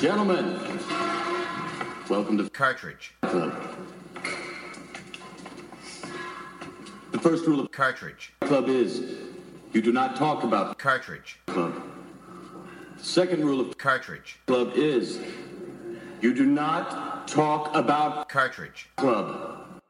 Gentlemen, welcome to Cartridge. Club. The first rule of Cartridge. Club is you do not talk about Cartridge. Club. The second rule of Cartridge. Club is you do not talk about Cartridge. Club.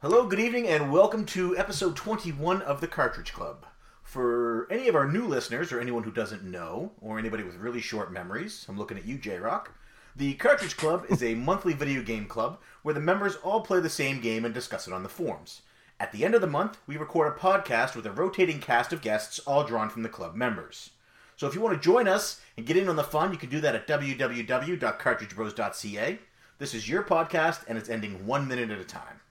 Hello, good evening, and welcome to episode 21 of the Cartridge Club. For any of our new listeners, or anyone who doesn't know, or anybody with really short memories, I'm looking at you, J Rock. The Cartridge Club is a monthly video game club where the members all play the same game and discuss it on the forums. At the end of the month, we record a podcast with a rotating cast of guests, all drawn from the club members. So if you want to join us and get in on the fun, you can do that at www.cartridgebros.ca. This is your podcast, and it's ending one minute at a time.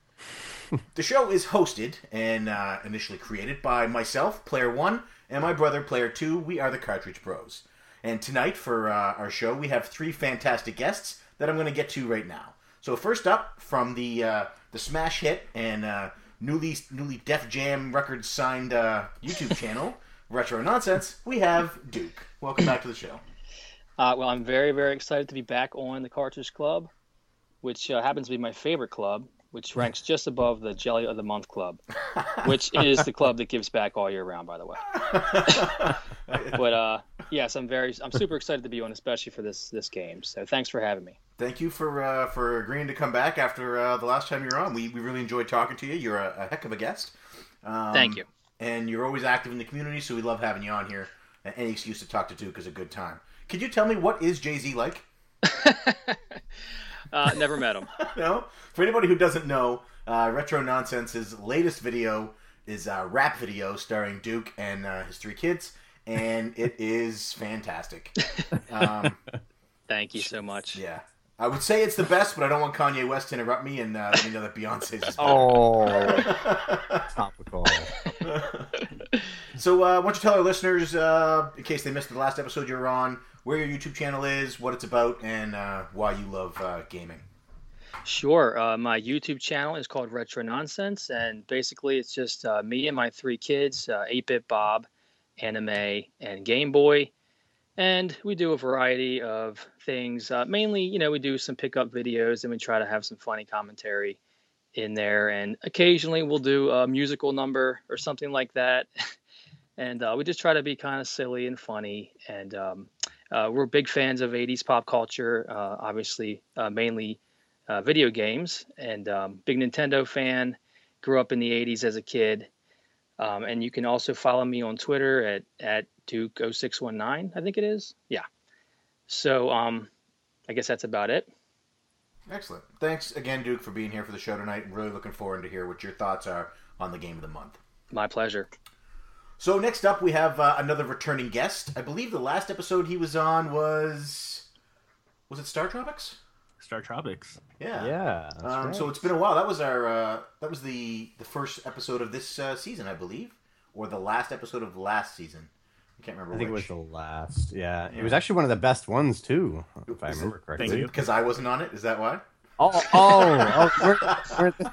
The show is hosted and uh, initially created by myself, Player One, and my brother, Player Two. We are the Cartridge Bros. And tonight, for uh, our show, we have three fantastic guests that I'm going to get to right now. So first up, from the uh, the smash hit and uh, newly newly Def Jam Records signed uh, YouTube channel, Retro Nonsense, we have Duke. Welcome back to the show. Uh, well, I'm very, very excited to be back on the Cartridge Club, which happens to be my favorite club, which ranks just above the Jelly of the Month Club, which is the club that gives back all year round, by the way. but uh, yes, I'm very, I'm super excited to be on, especially for this this game. So thanks for having me. Thank you for uh, for agreeing to come back after uh, the last time you were on. We, we really enjoyed talking to you. You're a, a heck of a guest. Um, Thank you. And you're always active in the community, so we love having you on here. Any excuse to talk to Duke is a good time. Could you tell me what is Jay Z like? Uh, never met him. no, for anybody who doesn't know, uh, Retro Nonsense's latest video is a rap video starring Duke and uh, his three kids, and it is fantastic. Um, Thank you so much. yeah, I would say it's the best, but I don't want Kanye West to interrupt me and uh, let me know that Beyonce's is better. Oh, topical. So, uh, why don't you tell our listeners, uh, in case they missed the last episode you were on, where your YouTube channel is, what it's about, and uh, why you love uh, gaming? Sure. Uh, my YouTube channel is called Retro Nonsense, and basically it's just uh, me and my three kids, uh, 8-Bit Bob, Anime, and Game Boy. And we do a variety of things. Uh, mainly, you know, we do some pickup videos, and we try to have some funny commentary in there. And occasionally we'll do a musical number or something like that. and we just try to be kind of silly and funny. And um, uh, we're big fans of 80s pop culture, uh, obviously, uh, mainly uh, video games, and um, big Nintendo fan. Grew up in the 80s as a kid. Um, and you can also follow me on Twitter at, at Duke0619, I think it is. Yeah. So um, I guess that's about it. Excellent. Thanks again, Duke, for being here for the show tonight. I'm Really looking forward to hear what your thoughts are on the game of the month. My pleasure. So next up, we have uh, another returning guest. I believe the last episode he was on was was it Star Tropics? Star Tropics. Yeah. Yeah. Um, right. So it's been a while. That was our uh, that was the the first episode of this uh, season, I believe, or the last episode of last season. I can't remember. I think it was the last. Yeah, Yeah. it was actually one of the best ones too, if I Is it? remember correctly. Thank you. because I wasn't on it. Is that why? Oh, oh, oh we're, we're the-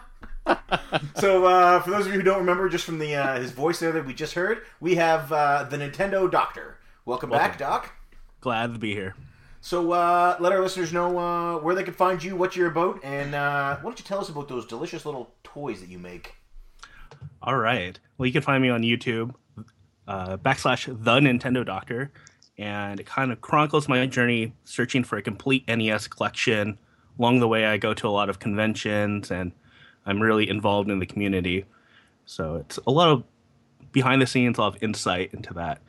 So uh, for those of you who don't remember, just from the uh, his voice there that we just heard, we have uh, the Nintendo Doctor. Welcome, back, Doc. Glad to be here. So uh, let our listeners know uh, where they can find you, what you're about, and uh, why don't you tell us about those delicious little toys that you make? All right. Well, you can find me on YouTube, uh, backslash the Nintendo Doctor, and it kind of chronicles my journey searching for a complete NES collection. Along the way, I go to a lot of conventions, and I'm really involved in the community. So it's a lot of behind the scenes, a lot of insight into that.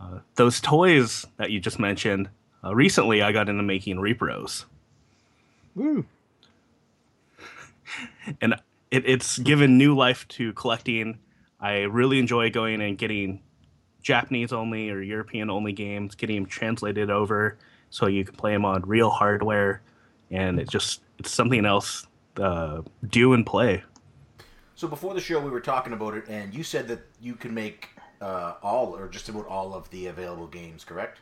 Uh, those toys that you just mentioned, uh, recently I got into making repros. Woo. and it, it's given new life to collecting. I really enjoy going and getting Japanese only or European only games, getting them translated over so you can play them on real hardware, and it just it's something else uh, do and play. So before the show, we were talking about it, and you said that you can make uh, all or just about all of the available games. Correct?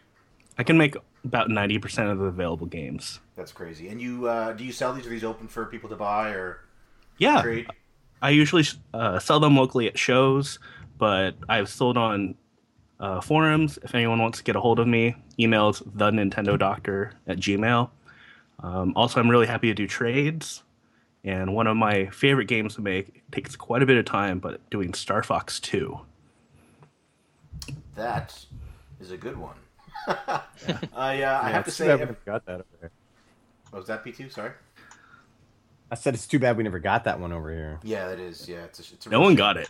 I can make about ninety percent of the available games. That's crazy. And you uh, do you sell these? Are these open for people to buy or Yeah, trade? I usually uh, sell them locally at shows, but I've sold on Uh, forums, if anyone wants to get a hold of me, emails the Nintendo Doctor at Gmail. Um, also, I'm really happy to do trades. And one of my favorite games to make takes quite a bit of time, but doing Star Fox 2. That is a good one. I uh, I have to say, bad we ev- never got that over here. oh, was that P two? Sorry. I said it's too bad we never got that one over here. Yeah, it is. Yeah, it's a, it's a No real one got it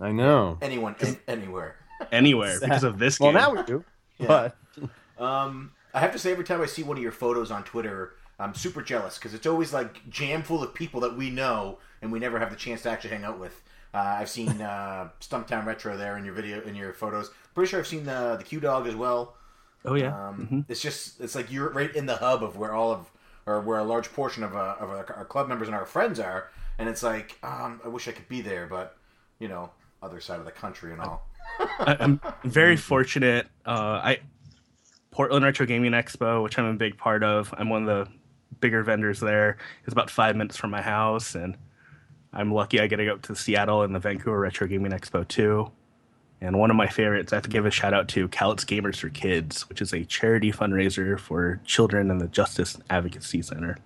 I know. anyone an- anywhere. anywhere because of this Game. Well, now we do. Yeah. But Um, I have to say, every time I see one of your photos on Twitter, I'm super jealous because it's always like jam full of people that we know and we never have the chance to actually hang out with. Uh, I've seen uh, Stumptown Retro there in your video in your photos. Pretty sure I've seen the the Q Dog as well. oh, yeah. Um, It's just it's like you're right in the hub of where all of or where a large portion of, uh, of our, our club members and our friends are, and it's like um, I wish I could be there, but you know, other side of the country and all. I, I'm very fortunate. Uh, I Portland Retro Gaming Expo, which I'm a big part of. I'm one of the bigger vendors there. It's about five minutes from my house, and I'm lucky I get to go up to Seattle and the Vancouver Retro Gaming Expo too. And one of my favorites, I have to give a shout out to Calitz Gamers for Kids, which is a charity fundraiser for children in the Justice Advocacy Center.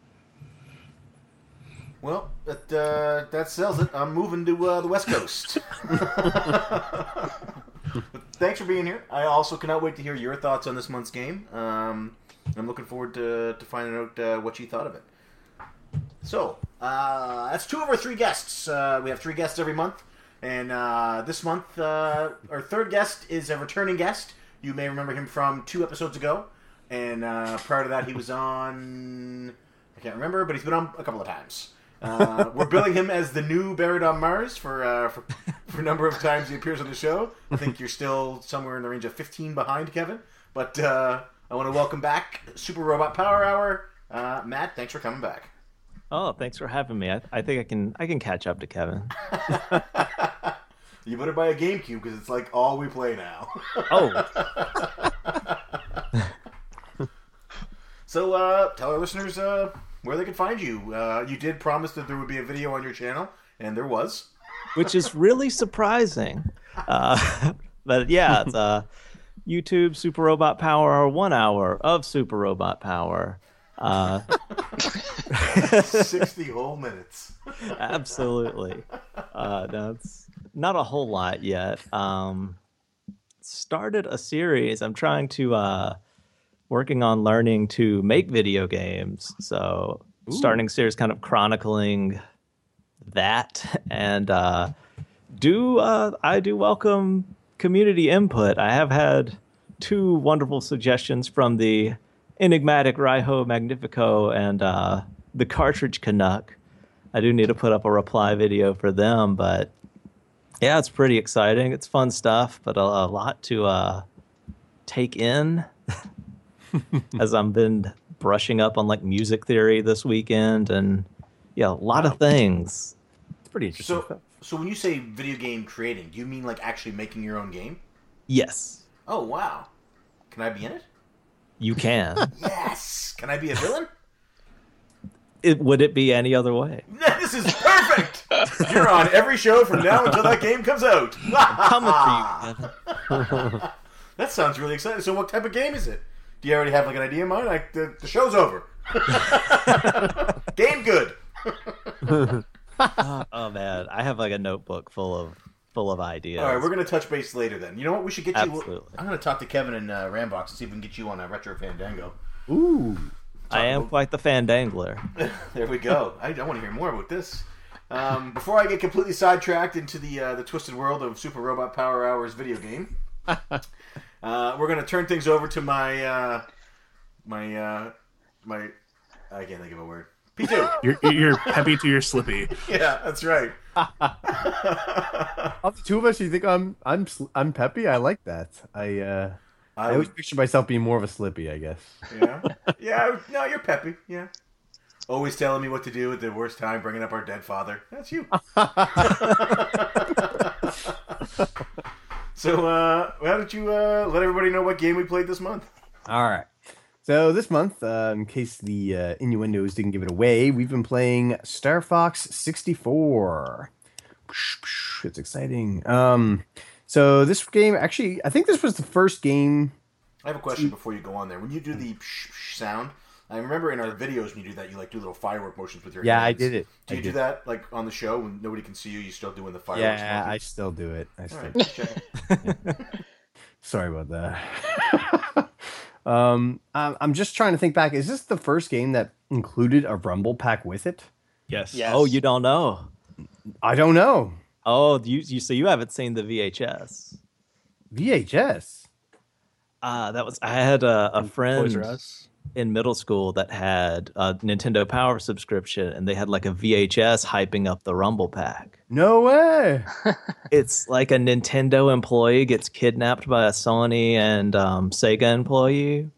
Well, that uh, that sells it. I'm moving to uh, the West Coast. Thanks for being here. I also cannot wait to hear your thoughts on this month's game. Um, I'm looking forward to, to finding out uh, what you thought of it. So, uh, that's two of our three guests. Uh, we have three guests every month. And uh, this month, uh, our third guest is a returning guest. You may remember him from two episodes ago. And uh, prior to that, he was on. I can't remember, but he's been on a couple of times. Uh, we're billing him as the new Buried on Mars for, uh, for for a number of times he appears on the show. I think you're still somewhere in the range of 15 behind Kevin. But uh, I want to welcome back Super Robot Power Hour. Uh, Matt, thanks for coming back. Oh, thanks for having me. I, I think I can I can catch up to Kevin. You better buy a GameCube because it's like all we play now. Oh, so uh, tell our listeners uh, where they can find you. Uh, you did promise that there would be a video on your channel, and there was. which is really surprising. Uh, but yeah, it's uh, YouTube Super Robot Power, or one hour of Super Robot Power. Uh, 60 whole minutes. absolutely. Uh, that's not a whole lot yet. Um, started a series. I'm trying to uh, working on learning to make video games. So starting a series, kind of chronicling that, and uh, do uh, I do welcome community input. I have had two wonderful suggestions from the enigmatic Raiho Magnifico and uh, the Cartridge Canuck. I do need to put up a reply video for them, but yeah, it's pretty exciting. It's fun stuff, but a, a lot to uh, take in as I've been brushing up on like music theory this weekend and yeah, a lot of things. it's pretty interesting. So, so when you say video game creating, do you mean like actually making your own game? Yes, Oh, wow. Can I be in it? you can. Yes. Can I be a villain? it, would it be any other way? this is perfect. You're on every show from now until that game comes out. Coming for you, Kevin. That sounds really exciting. So, what type of game is it? Do you already have like an idea in mind? Like the, the show's over. game good. Oh man, I have like a notebook full of full of ideas. All right, we're gonna touch base later then. You know what? We should get you. Absolutely. I'm gonna talk to Kevin and uh, Rambox and see if we can get you on a retro Fandango. Ooh, I am quite the fandangler. There we go. I, I want to hear more about this. Um, before I get completely sidetracked into the uh, the twisted world of Super Robot Power Hours video game, uh, we're gonna turn things over to my uh, my uh, my. I can't think of a word. P two. You're, you're peppy to your slippy. yeah, that's right. of the two of us, you think I'm I'm I'm peppy? I like that. I uh, I I always would, picture myself being more of a slippy. I guess. yeah, yeah. No, you're peppy. Yeah. Always telling me what to do at the worst time, bringing up our dead father. That's you. so, uh, why don't you uh, let everybody know what game we played this month? All right. So this month, uh, in case the uh, innuendos didn't give it away, we've been playing Star Fox 64. It's exciting. Um, So this game actually, I think this was the first game. I have a question before you go on there. When you do the psh, psh sound, I remember in our videos when you do that, you like do little firework motions with your hands. Yeah, I did it. Do you do that like on the show when nobody can see you? You still doing the fireworks? Yeah, I still do it. I still. right, checking. Sorry about that. um, I'm I'm just trying to think back. Is this the first game that included a rumble pack with it? Yes. Yes. Oh, you don't know. I don't know. Oh, you, you so you haven't seen the VHS? VHS. Uh, that was I had a, a Toys friend R Us. In middle school that had a Nintendo Power subscription, and they had like a VHS hyping up the Rumble Pack. No way. It's like a Nintendo employee gets kidnapped by a Sony and um, Sega employee.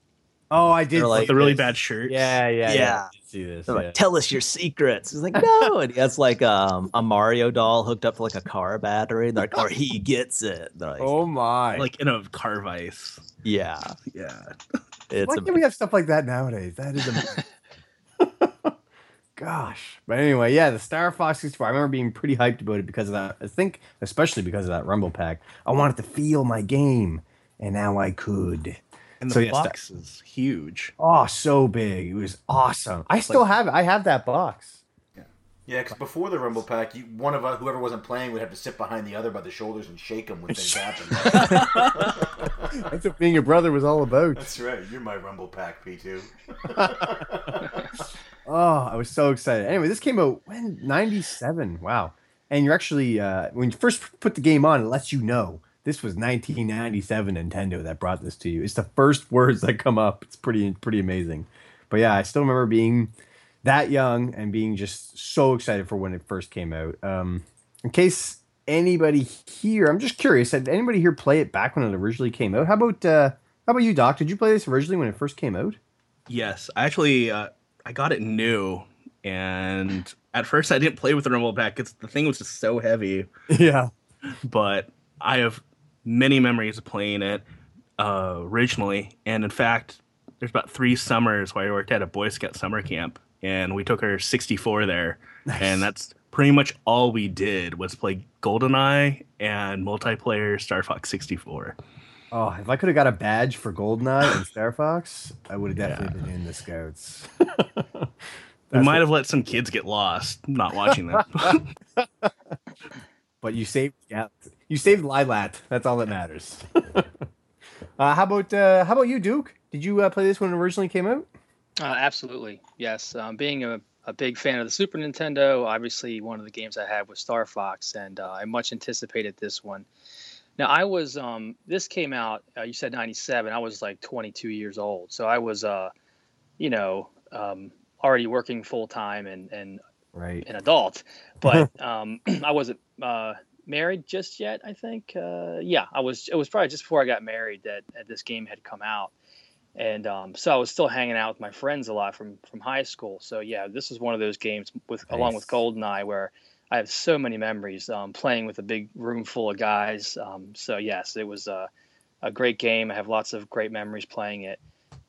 Oh, I did. Like The really bad shirt. Yeah, yeah, yeah. Yeah. See this. They're yeah. like, "Tell us your secrets." He's like, "No," and he has like um, a Mario doll hooked up to like a car battery. They're like, or he gets it. They're like, oh my! Like in a car vice. yeah, Yeah. It's Why can't we have stuff like that nowadays? That is amazing. Gosh. But anyway, yeah, the Star Fox 64. I remember being pretty hyped about it because of that. I think, especially because of that Rumble Pack. I wanted to feel my game, and now I could. And the So, yeah, box is huge. Oh, so big. It was awesome. I still have it. I have that box. Yeah, because before the Rumble Pack, you, one of us, whoever wasn't playing, would have to sit behind the other by the shoulders and shake them when things happened. That's what being a brother was all about. That's right. You're my Rumble Pack, P2. Oh, I was so excited. Anyway, this came out when 97. Wow. And you're actually uh when you first put the game on, it lets you know this was 1997 Nintendo that brought this to you. It's the first words that come up. It's pretty pretty amazing. But yeah, I still remember being that young and being just so excited for when it first came out. Um in case anybody here, I'm just curious, did anybody here play it back when it originally came out? How about uh how about you, Doc? Did you play this originally when it first came out? Yes. I actually uh, I got it new and at first I didn't play with the rumble pack because the thing was just so heavy. Yeah. but I have many memories of playing it uh, originally. And in fact, there's about three summers where I worked at a Boy Scout summer camp, and we took our 64 there, and that's pretty much all we did was play GoldenEye and multiplayer Star Fox 64. Oh, if I could have got a badge for Goldeneye and Star Fox, I would have definitely been in the Scouts. we might have let some kids get lost not watching them. But you saved, yeah, you saved Lylat. That's all that matters. uh, how about uh, how about you, Duke? Did you uh, play this when it originally came out? Uh, absolutely, yes. Um, being a, a big fan of the Super Nintendo, obviously one of the games I had was Star Fox, and uh, I much anticipated this one. Now I was um, this came out. Uh, you said '97. I was like 22 years old, so I was, uh, you know, um, already working full time and and Right. an adult, but um, I wasn't uh, married just yet. I think, uh, yeah, I was. It was probably just before I got married that, that this game had come out, and um, so I was still hanging out with my friends a lot from from high school. So yeah, this is one of those games with along with Nice. GoldenEye where I have so many memories um, playing with a big room full of guys. Um, so yes, it was a, a great game. I have lots of great memories playing it,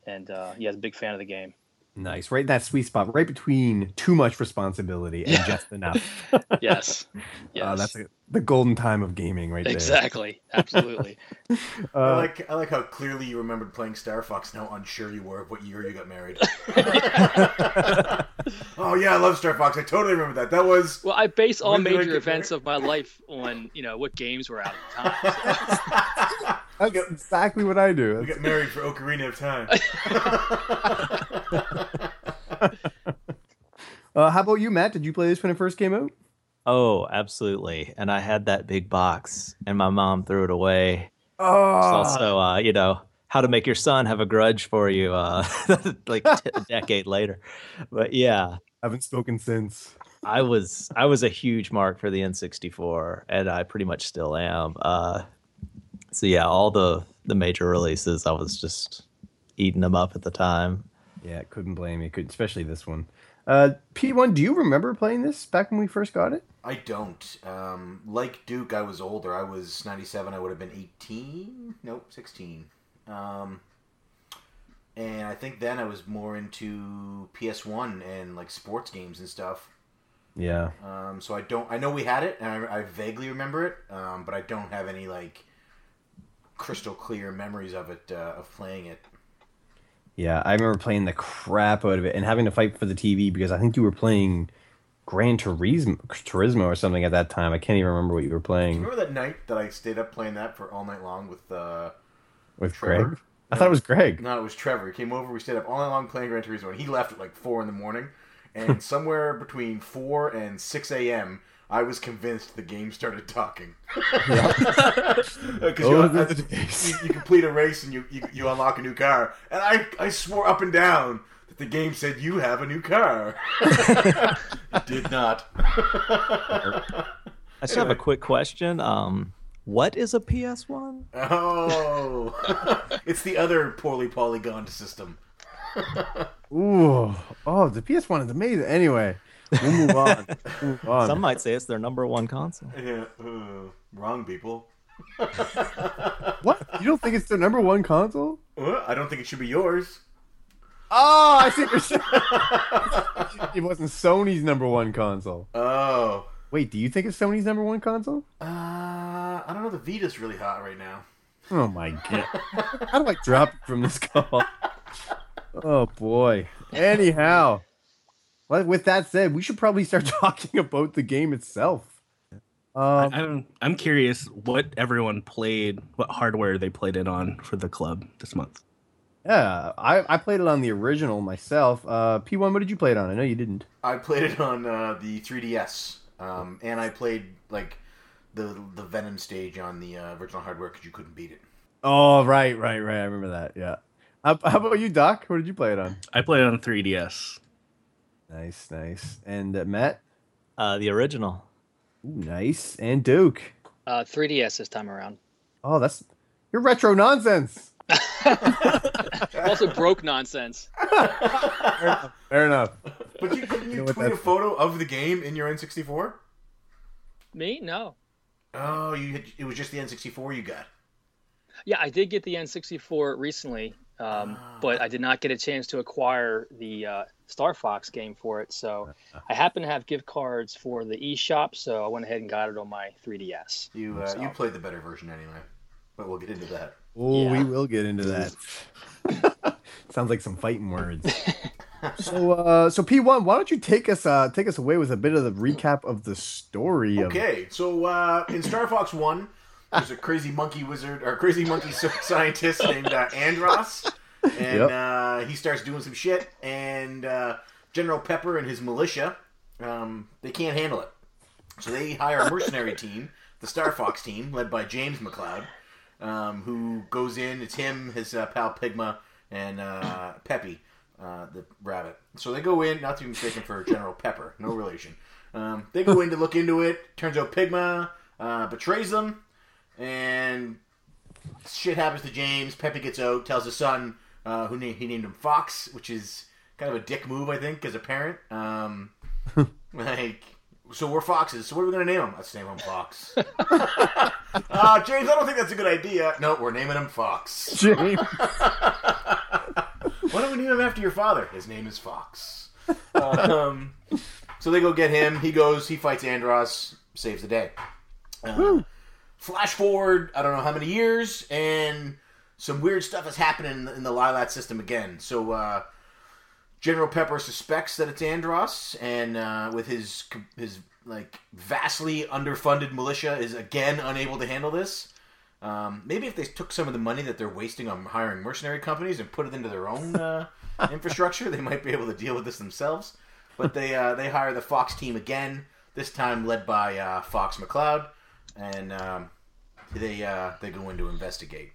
and uh, yeah, I was a big fan of the game. Nice. Right in that sweet spot, right between too much responsibility and just enough. Yes, yes, Uh, that's a, the golden time of gaming, right there. exactly, absolutely. I Uh, like I like how clearly you remembered playing Star Fox. and How unsure you were of what year you got married. oh yeah, I love Star Fox. I totally remember that. That was Well, I base all When did I major get events of my life on you know what games were out at the time. That's exactly what I do. we got married for Ocarina of Time. Uh, how about you, Matt? Did you play this when it first came out? oh, absolutely. And I had that big box, and my mom threw it away. It's Oh, also, uh, you know, how to make your son have a grudge for you, uh, like t- a decade later. But yeah, I haven't spoken since. I was I was a huge mark for the N64, and I pretty much still am. Uh, so yeah, all the the major releases, I was just eating them up at the time. Yeah, couldn't blame you. Could especially this one. Uh, P1, do you remember playing this back when we first got it? I don't. Um, like Duke, I was older. I was 97. I would have been 18. Nope, 16. Um, and I think then I was more into PS1 and like sports games and stuff. Yeah. Um, so I don't. I know we had it, and I, I vaguely remember it, um, but I don't have any like crystal clear memories of it uh, of playing it. Yeah, I remember playing the crap out of it and having to fight for the TV because I think you were playing Gran Turismo, Turismo or something at that time. I can't even remember what you were playing Do you Remember that night that I stayed up playing that for all night long with uh, with Trevor? Greg. I thought it was Greg. No, it was Trevor. He came over. We stayed up all night long playing Gran Turismo, and he left at like four in the morning. And somewhere between four and six a.m., I was convinced the game started talking. Because Oh, you, the you, you complete a race and you, you you unlock a new car, and I I swore up and down that the game said you have a new car. it did not. I just have a quick question. Um, what is a PS One? Oh, it's the other poorly polygoned system. Ooh, oh, the PS1 is amazing. Anyway, we'll move on. move on. Some might say it's their number one console. Yeah, uh, wrong people. What? You don't think it's their number one console? Uh, I don't think it should be yours. Oh, I see. what you're it wasn't Sony's number one console. Oh, Wait, do you think it's Sony's number one console? uh, I don't know. The Vita's really hot right now. Oh my god! How do I drop it from this call? Oh boy. Anyhow, well, with that said, we should probably start talking about the game itself. Um, I'm I'm curious what everyone played, what hardware they played it on for the club this month. yeah, I, I played it on the original myself. Uh, P1, what did you play it on? I know you didn't. I played it on uh, the 3DS, um, and I played like the the Venom stage on the uh, original hardware because you couldn't beat it. Oh, right, right, right. I remember that. Yeah. How, how about you, Doc? What did you play it on? I played it on 3DS. Nice, nice. And uh, Matt? Uh, the original. Ooh, nice. And Duke? Uh, 3DS this time around. Oh, that's you're retro nonsense. Also broke nonsense. Fair enough. But you couldn't you, know tweet a photo of the game in your N64? Me? No. Oh, you had, it was just the N64 you got. Yeah, I did get the N64 recently, um, but I did not get a chance to acquire the uh, Star Fox game for it. So I happen to have gift cards for the eShop, so I went ahead and got it on my 3DS. You uh, you played the better version anyway, but we'll get into that. Oh, we will get into that. Sounds like some fighting words. so, uh, so P1, why don't you take us, uh, take us away with a bit of the recap of the story? Of... Okay, so uh, in Star Fox One, there's a crazy monkey wizard or crazy monkey scientist named uh, Andross, and Yep. uh, he starts doing some shit, and uh, General Pepper and his militia, um, they can't handle it, so they hire a mercenary team, the Star Fox team, led by James McCloud, um, who goes in. It's him, his uh, pal Pigma, and uh, Peppy, uh, the rabbit. So they go in, not to be mistaken for General Pepper, no relation. Um, they go in to look into it. Turns out Pigma uh, betrays them, and shit happens to James. Peppy gets out, tells his son, uh, who na- he named him Fox, which is kind of a dick move, I think, as a parent. Um, like, so we're foxes. So what are we gonna name him? Let's name him Fox. uh, James, I don't think that's a good idea. No, we're naming him Fox. James. Why don't we name him after your father? His name is Fox. Um, so they go get him. He goes. He fights Andross. Saves the day. Uh, flash forward. I don't know how many years, and some weird stuff is happening in the, in the Lylat system again. So uh, General Pepper suspects that it's Andross, and uh, with his his like vastly underfunded militia, is again unable to handle this. Um, maybe if they took some of the money that they're wasting on hiring mercenary companies and put it into their own uh, infrastructure, they might be able to deal with this themselves. But they uh, they hire the Fox team again. This time led by uh, Fox McCloud, and um, they uh, they go in to investigate.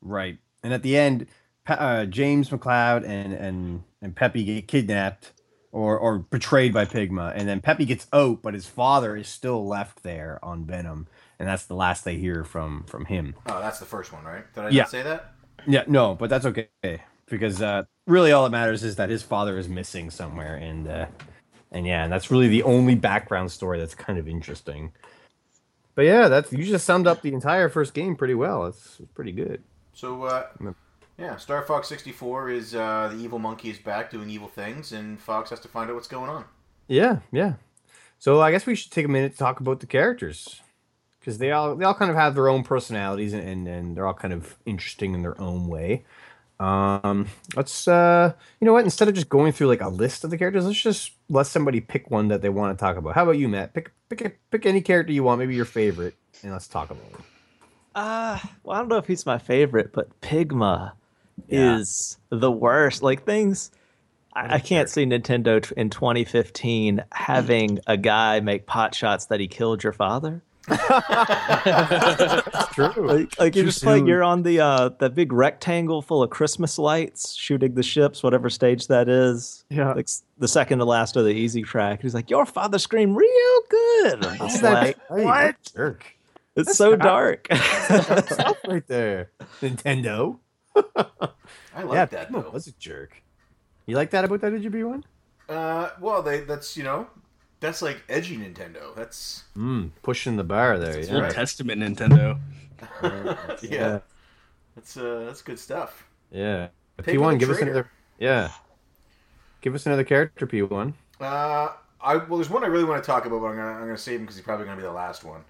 Right. And at the end, uh, James McCloud and and and Peppy get kidnapped or or betrayed by Pigma, and then Peppy gets out, but his father is still left there on Venom, and that's the last they hear from from him. Oh, that's the first one, right? Did I Yeah. say that? Yeah, no, but that's okay because uh, really all that matters is that his father is missing somewhere, and uh, and yeah, and that's really the only background story that's kind of interesting. But yeah, that's you just summed up the entire first game pretty well. It's, it's pretty good. So, uh, yeah, Star Fox 64 is uh, the evil monkey is back doing evil things, and Fox has to find out what's going on. Yeah, yeah. So I guess we should take a minute to talk about the characters because they all they all kind of have their own personalities and, and and they're all kind of interesting in their own way. Um, let's uh, you know what? Instead of just going through like a list of the characters, let's just let somebody pick one that they want to talk about. How about you, Matt? Pick pick pick any character you want, maybe your favorite, and let's talk about it. Uh, well, I don't know if he's my favorite, but Pigma Yeah. is the worst. Like things, I, I can't see Nintendo t- in 2015 having a guy make pot shots that he killed your father. It's true. Like, like you're Too just like you're on the uh that big rectangle full of Christmas lights, shooting the ships, whatever stage that is. Yeah. like the second to last of the easy track. He's like, "Your father screamed real good." I'm just like, what? Jerk. it's so not- dark. Right there. Nintendo. I like yeah, that though. was a jerk. You like that about that DGB one? Uh, well, they that's you know, that's like edgy Nintendo. That's Mm, pushing the bar there. That's Yeah. Old right. Testament Nintendo. yeah, that's uh, that's good stuff. Yeah. Pig P1, and the give us another. Yeah. Give us another character, P1. Uh, I well, there's one I really want to talk about, but I'm gonna I'm gonna save him because he's probably gonna be the last one,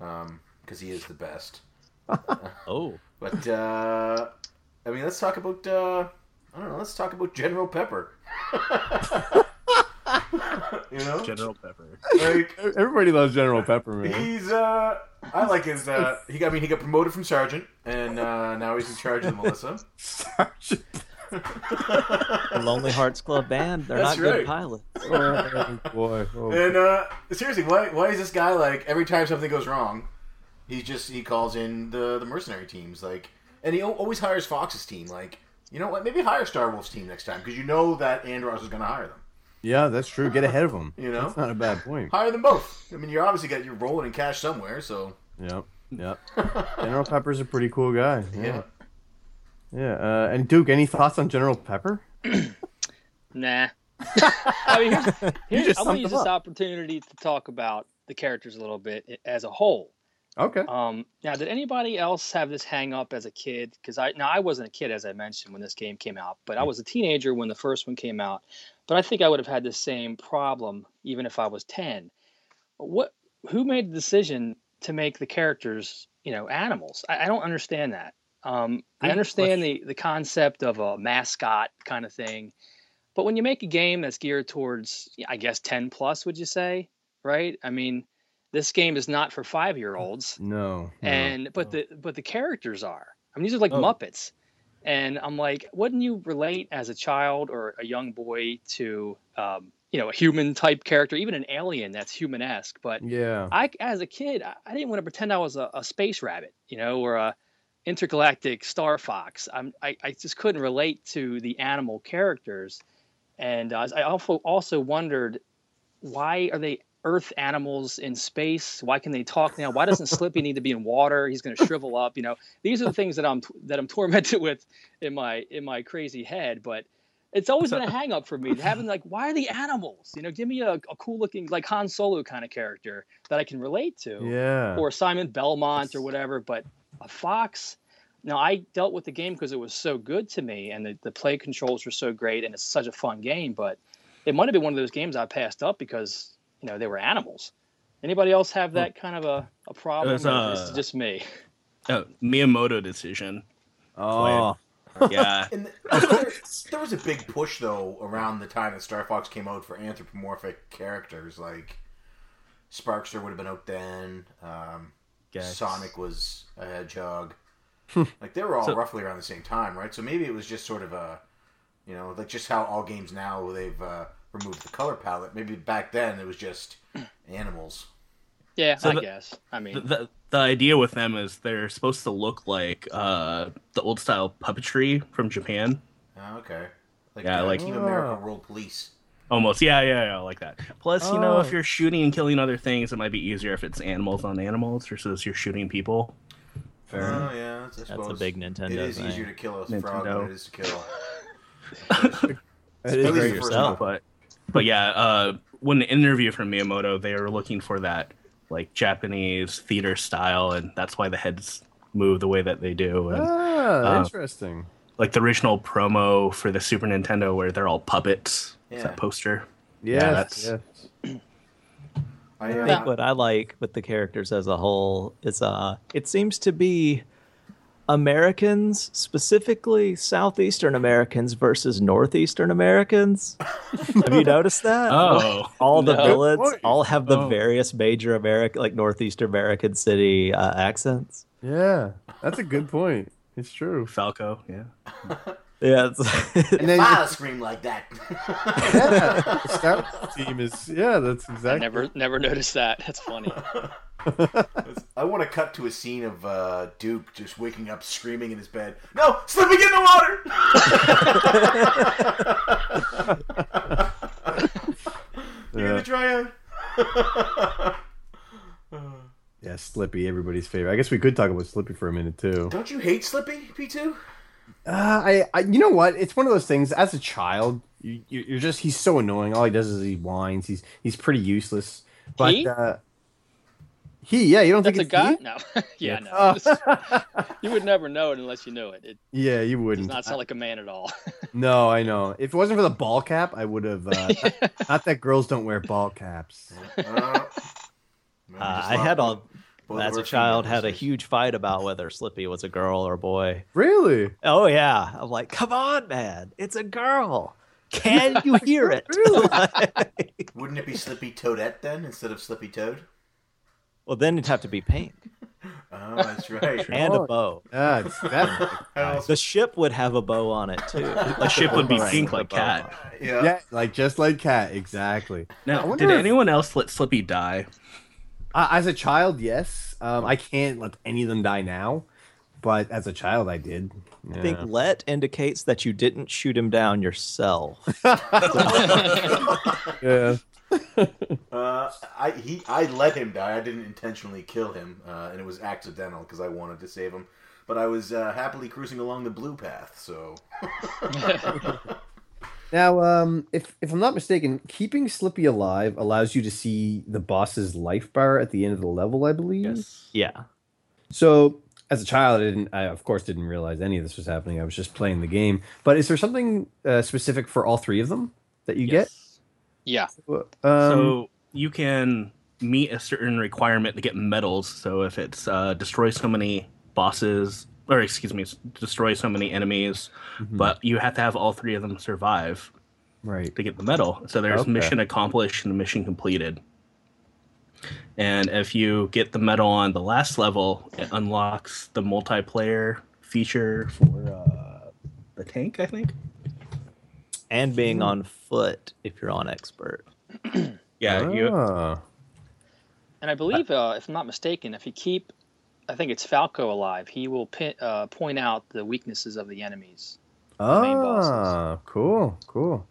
um, because he is the best. oh, But uh, I mean, let's talk about uh, I don't know. Let's talk about General Pepper. You know, General Pepper. like Everybody loves General Pepper, man. he's uh, I like his uh, he got I mean he got promoted from sergeant and uh, now he's in charge of the Melissa. Sergeant. the Lonely Hearts Club Band. They're That's not right. good pilots. Oh, boy. Oh. And uh, seriously, why why is this guy like every time something goes wrong, he just he calls in the the mercenary teams like, and he always hires Fox's team. Like, you know what? Maybe hire Star Wolf's team next time because you know that Andross is going to hire them. Yeah, that's true. Get ahead of them. You know? That's not a bad point. Higher than both. I mean, you're obviously got you're rolling in cash somewhere, so Yep. Yep. General Pepper's a pretty cool guy. yeah. Yeah. Yeah. Uh, and Duke, any thoughts on General Pepper? Nah. I mean, here's, here's, just I'm gonna use this up. opportunity to talk about the characters a little bit as a whole. Okay. Um, now, did anybody else have this hang up as a kid? Because I now I wasn't a kid as I mentioned when this game came out, but I was a teenager when the first one came out. But I think I would have had the same problem even if I was ten. What? Who made the decision to make the characters, you know, animals? I, I don't understand that. Um, I understand the the concept of a mascot kind of thing, but when you make a game that's geared towards, I guess, ten plus, would you say? Right? I mean, this game is not for five year olds No. no. and but the but the characters are. I mean, these are like Oh. Muppets, and I'm like, wouldn't you relate as a child or a young boy to, um, you know, a human type character, even an alien that's human esque? But yeah. I, as a kid, I, I didn't want to pretend I was a, a space rabbit, you know, or a intergalactic star fox. I'm, I, I just couldn't relate to the animal characters, and uh, I also also wondered why are they Earth animals in space? Why can they talk now? Why doesn't Slippy need to be in water? He's going to shrivel up. You know, these are the things that I'm that I'm tormented with in my in my crazy head, but. It's always been a hang up for me having like, why are the animals? You know, give me a, a cool looking like Han Solo kind of character that I can relate to, Yeah. or Simon Belmont or whatever. But a fox. Now I dealt with the game because it was so good to me, and the, the play controls were so great, and it's such a fun game. But it might have been one of those games I passed up because you know they were animals. Anybody else have that kind of a, a problem? was, or is it uh, just me? Oh, Miyamoto decision. oh. Yeah. And there, there was a big push though around the time that Star Fox came out for anthropomorphic characters. Like Sparkster would have been out then. Um, Guess. Sonic was a hedgehog. like they were all So- roughly around the same time, right? So maybe it was just sort of a, you know, like just how all games now they've uh, removed the color palette. Maybe back then it was just animals. Yeah, so I the- guess. I mean, The, the the idea with them is they're supposed to look like uh, the old style puppetry from Japan. Oh, okay. Like, Yeah, uh, like- Team America Oh. World Police. Almost, yeah, yeah, yeah, like that. Plus, you know, Oh. if you're shooting and killing other things, it might be easier if it's animals on animals versus you're shooting people. Fair Oh enough. yeah, that's, I That's a big Nintendo It is thing. easier to kill a frog than it is to kill. That At least very yourself. But, but yeah, uh, when the interview from Miyamoto, they were looking for that like Japanese theater style, and that's why the heads move the way that they do. And Ah, Uh, interesting. like the original promo for the Super Nintendo, where they're all puppets. Yeah. That poster. Yes, that's- yes. I, I uh, think what I like with the characters as a whole is uh it seems to be Americans, specifically Southeastern Americans versus Northeastern Americans. have you noticed that? Oh, all the No. villains all have the Oh. various major American, like Northeastern American city uh, accents. Yeah, that's a good point. It's true. Falco. Yeah. Yeah, it's, And then File scream like that. yeah, the scout team is yeah, that's I exactly. never never noticed that. That's funny. I want to cut to a scene of uh, Duke just waking up screaming in his bed. No, slipping in the water. You're gonna try out. Yeah, Slippy, everybody's favorite. I guess we could talk about Slippy for a minute too. Don't you hate Slippy, P two? Uh, I, I, you know what? It's one of those things. As a child, you, you- you're just he's so annoying. All he does is he whines. He's he's pretty useless. But He? Uh, he, yeah, you don't That's think it's a guy? he? No. yeah, no. Oh. you would never know it unless you knew it. It yeah, you wouldn't. Does not sound like a man at all. No, I know. If it wasn't for the ball cap, I would have. Uh, not, not that girls don't wear ball caps. Uh, uh, I had all Both as a child female had a huge fight about whether Slippy was a girl or a boy. Really? Oh yeah, I'm like, come on, man, it's a girl. Can you hear it? Wouldn't it be Slippy Toadette then instead of Slippy Toad? well, then it'd have to be pink Oh, that's right. and a bow. Yeah, it's that. The ship would have a bow on it too. The ship would be pink like cat. yeah. yeah, like just like cat, exactly. Now, did if- anyone else let Slippy die? Uh, as a child, yes. Um, I can't let any of them die now, but as a child, I did. I think let indicates that you didn't shoot him down yourself. yeah. Uh, I he I let him die. I didn't intentionally kill him, uh, and it was accidental because I wanted to save him. But I was uh, happily cruising along the blue path, so Now, um, if if I'm not mistaken, keeping Slippy alive allows you to see the boss's life bar at the end of the level. I believe. Yes. yeah. So, as a child, I didn't. I of course didn't realize any of this was happening. I was just playing the game. But is there something uh, specific for all three of them that you Yes. yeah. get? Um, so you can meet a certain requirement to get medals. So if it's uh, destroy so many bosses, or excuse me, destroy so many enemies, mhm. but you have to have all three of them survive right. to get the medal. So there's Okay. mission accomplished and mission completed. And if you get the medal on the last level, it unlocks the multiplayer feature for uh, the tank, I think. And being on foot if you're on expert. Yeah, you, Ah. And I believe, uh, if I'm not mistaken, if you keep, I think it's Falco alive, he will pin, uh, point out the weaknesses of the enemies. main bosses. Ah, cool, cool.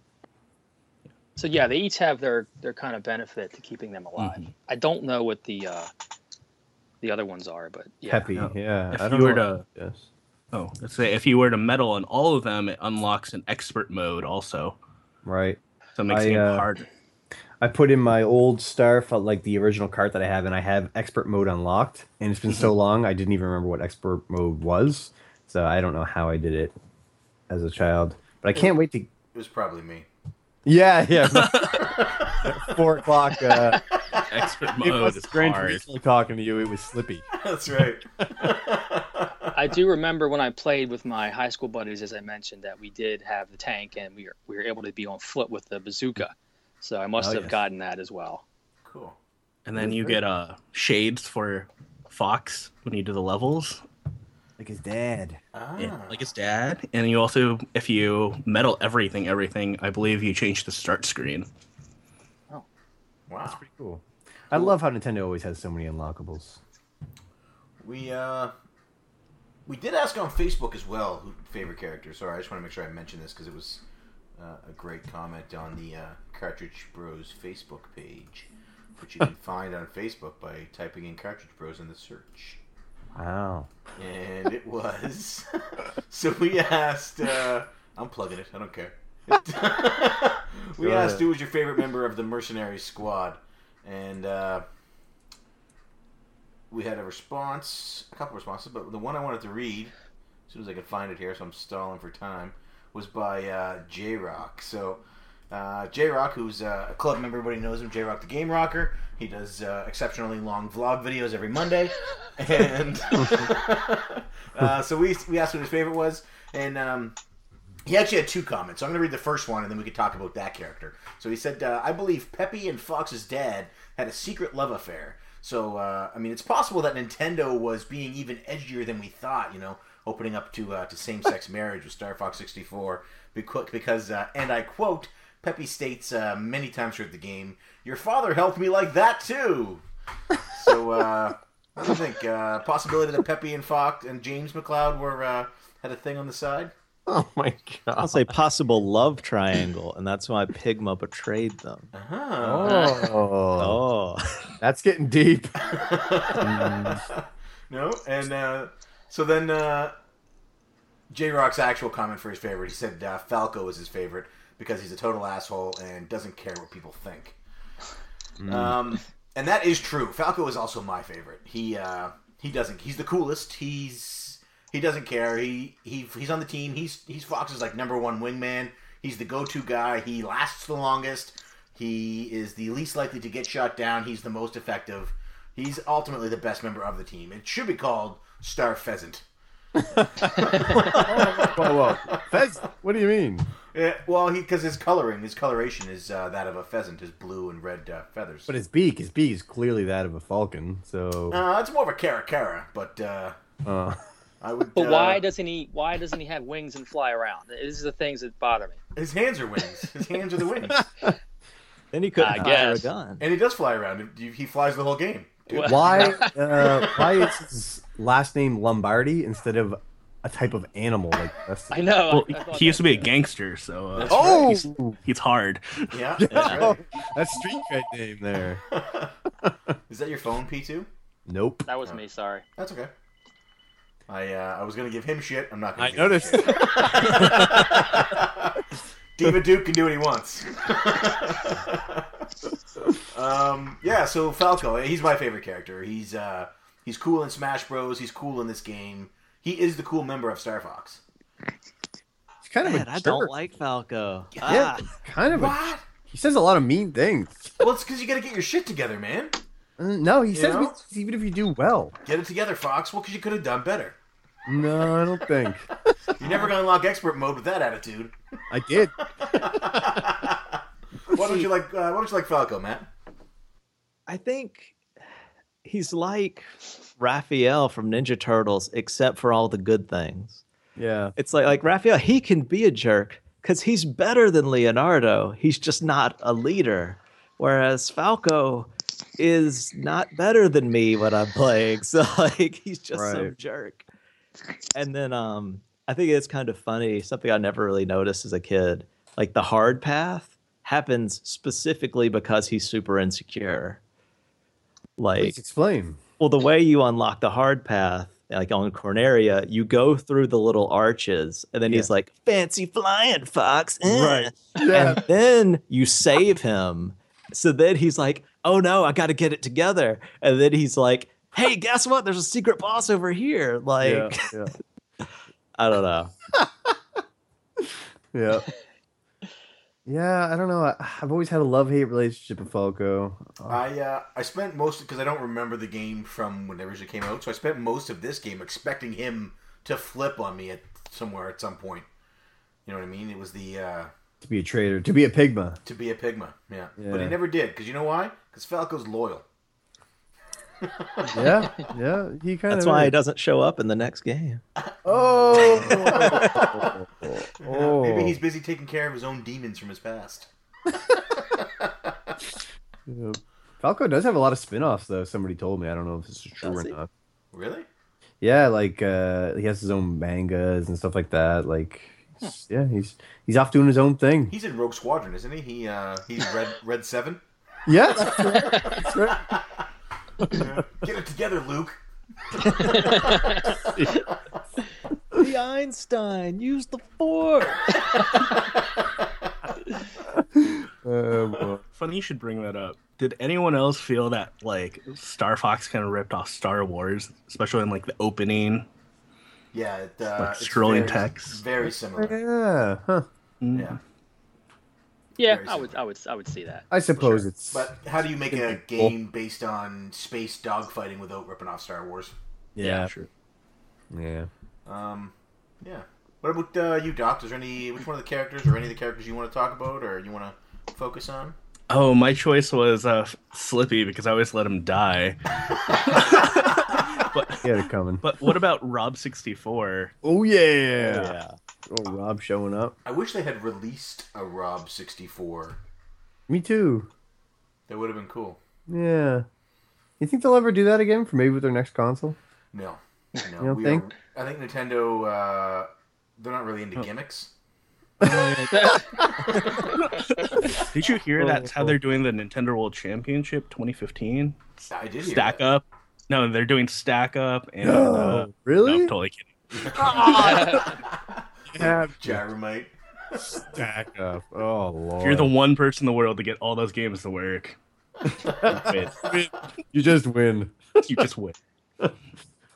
So yeah, they each have their their kind of benefit to keeping them alive. Mhm. I don't know what the uh, the other ones are, but yeah. Happy, no. yeah. If I don't you were know. to- Yes. oh, let's say if you were to medal on all of them, it unlocks an expert mode also. Right. So it makes I, the uh, harder. I put in my old star like the original cart that I have, and I have expert mode unlocked. And it's been Mm-hmm. so long, I didn't even remember what expert mode was. So I don't know how I did it as a child. But I can't wait to. it was probably me. Yeah, yeah. Four o'clock. Uh, Expert it mode was is Gran hard. Turismo talking to you. It was Slippy. That's right. I do remember when I played with my high school buddies, as I mentioned, that we did have the tank and we were we were able to be on foot with the bazooka. So I must Oh, have yes. gotten that as well. cool. And then you get uh, shades for Fox when you do the levels. Like his dad. Ah. Yeah, like his dad. And you also, if you medal everything, everything, I believe you change the start screen. Oh. Wow. That's pretty cool. I love how Nintendo always has so many unlockables. We uh, we did ask on Facebook as well who favorite character. Sorry, I just want to make sure I mention this because it was uh, a great comment on the uh, Cartridge Bros Facebook page, which you can find on Facebook by typing in Cartridge Bros in the search. Wow. And it was. so we asked. Uh, I'm plugging it. I don't care. we Go asked ahead. who was your favorite member of the mercenary squad, and uh, we had a response, a couple responses, but the one I wanted to read, as soon as I could find it here, so I'm stalling for time, was by uh, J Rock. So Uh, J Rock, who's uh, a club member, everybody knows him. J Rock, the Game Rocker. He does uh, exceptionally long vlog videos every Monday, and uh, so we we asked what his favorite was, and um, he actually had two comments. So I'm going to read the first one, and then we could talk about that character. So he said, uh, "I believe Peppy and Fox's dad had a secret love affair." So uh, I mean, it's possible that Nintendo was being even edgier than we thought. You know, opening up to uh, to same sex marriage with Star Fox 64 becau- because, uh, and I quote, Peppy states uh, many times throughout the game, "Your father helped me like that too." so uh, what do you think? Uh, possibility that Peppy and Fox and James McCloud were uh, had a thing on the side. Oh my god! I'll say possible love triangle, and that's why Pigma betrayed them. Uh-huh. Oh, Oh, that's getting deep. No, and uh, so then uh, J Rock's actual comment for his favorite, he said uh, Falco is his favorite because he's a total asshole and doesn't care what people think. Um, and that is true. Falco is also my favorite. He uh, he doesn't. He's the coolest. He's he doesn't care. He he he's on the team. He's he's Fox's like number one wingman. He's the go-to guy. He lasts the longest. He is the least likely to get shot down. He's the most effective. He's ultimately the best member of the team. It should be called Star Pheasant. whoa, whoa. Fez, what do you mean? Yeah, well, he because his coloring, his coloration is uh, that of a pheasant, his blue and red uh, feathers. But his beak, his beak is clearly that of a falcon. So, uh, it's more of a caracara, but uh, uh, I would. But uh, why doesn't he? Why doesn't he have wings and fly around? These are the things that bother me. his hands are wings? His hands are the wings, then he couldn't I fire a guess. gun. and he does fly around. He he flies the whole game. Dude. why? Uh, why is his last name Lombardi instead of a type of animal like the rest of I know. Well, I- I he used to be a gangster, so uh, That's Oh, he's, he's hard. Yeah, that's right. that's street cred name there. Is that your phone, P two? Nope. That was me. Sorry. That's okay. I uh, I was gonna give him shit. I'm not gonna. I give him noticed. shit. Diva Duke can do what he wants. Um, yeah, so Falco, he's my favorite character. He's uh, he's cool in Smash Bros. He's cool in this game. He is the cool member of Star Fox. He's kind of Man, a I jerk. don't like Falco. Yeah, Ah, kind of. A, What? he says a lot of mean things. Well, it's because you got to get your shit together, man. Uh, No, he says know? even if you do well. Get it together, Fox. Well, because you could have done better. No, I don't think. You're never gonna unlock expert mode with that attitude. I did. Why don't you like? Uh, why don't you like Falco, Matt? I think he's like Raphael from Ninja Turtles, except for all the good things. Yeah. It's like like Raphael, he can be a jerk because he's better than Leonardo. He's just not a leader. Whereas Falco is not better than me when I'm playing. So like he's just some jerk. And then um I think it's kind of funny, something I never really noticed as a kid. Like the hard path happens specifically because he's super insecure. Like Please explain. well, the way you unlock the hard path, like on Corneria, you go through the little arches, and then he's like, "Fancy flying, Fox!" eh." Right. Yeah. And then you save him. So then he's like, "Oh no, I got to get it together." And then he's like, "Hey, guess what? There's a secret boss over here." Like, yeah. Yeah. I don't know. Yeah. Yeah, I don't know. I've always had a love hate relationship with Falco. I uh, I spent most because I don't remember the game from when it originally came out, so I spent most of this game expecting him to flip on me at somewhere at some point. You know what I mean? It was the uh, To be a traitor, to be a pigma. to be a pigma, yeah. But he never did because you know why? Because Falco's loyal. Yeah, yeah. He kind That's of. why he doesn't show up in the next game. Oh. oh. Maybe he's busy taking care of his own demons from his past. Yeah. Falco does have a lot of spin-offs though. Somebody told me. I don't know if this is true Does or he? not. Really? Yeah, like uh, he has his own mangas and stuff like that. Like, he's- yeah, he's he's off doing his own thing. He's in Rogue Squadron, isn't he? He uh, he's Red Red Seven. Yeah, that's right. That's right. Get it together, Luke. The Einstein, use the force. Uh, well, Funny you should bring that up. Did anyone else feel that like Star Fox kind of ripped off Star Wars, especially in like the opening? Yeah, it, uh, Like scrolling very, text. Very similar. yeah, huh. Yeah. Yeah, I would, similar. I would, I would see that. I suppose sure. it's. But how do you make a game based on space dogfighting without ripping off Star Wars? yeah, Sure. yeah. Um, yeah. What about uh, you, Doc? Is there any which one of the characters or any of the characters you want to talk about or you want to focus on? Oh, my choice was uh, Slippy because I always let him die. but He had it coming. but what about Rob sixty four? Oh yeah. Yeah. Oh, Rob showing up. I wish they had released a Rob 64. Me too. That would have been cool. Yeah. You think they'll ever do that again for maybe with their next console? No. No. don't we think? Are, I think Nintendo, uh, they're not really into gimmicks. Did you hear that's how they're doing the Nintendo World Championship 2015? I did Stack that. up. No, they're doing stack up and uh, no, really? I'm totally kidding. Yeah. Gyromite. Stack up. Oh lord. You're the one person in the world to get all those games to work, you just win. You just win. All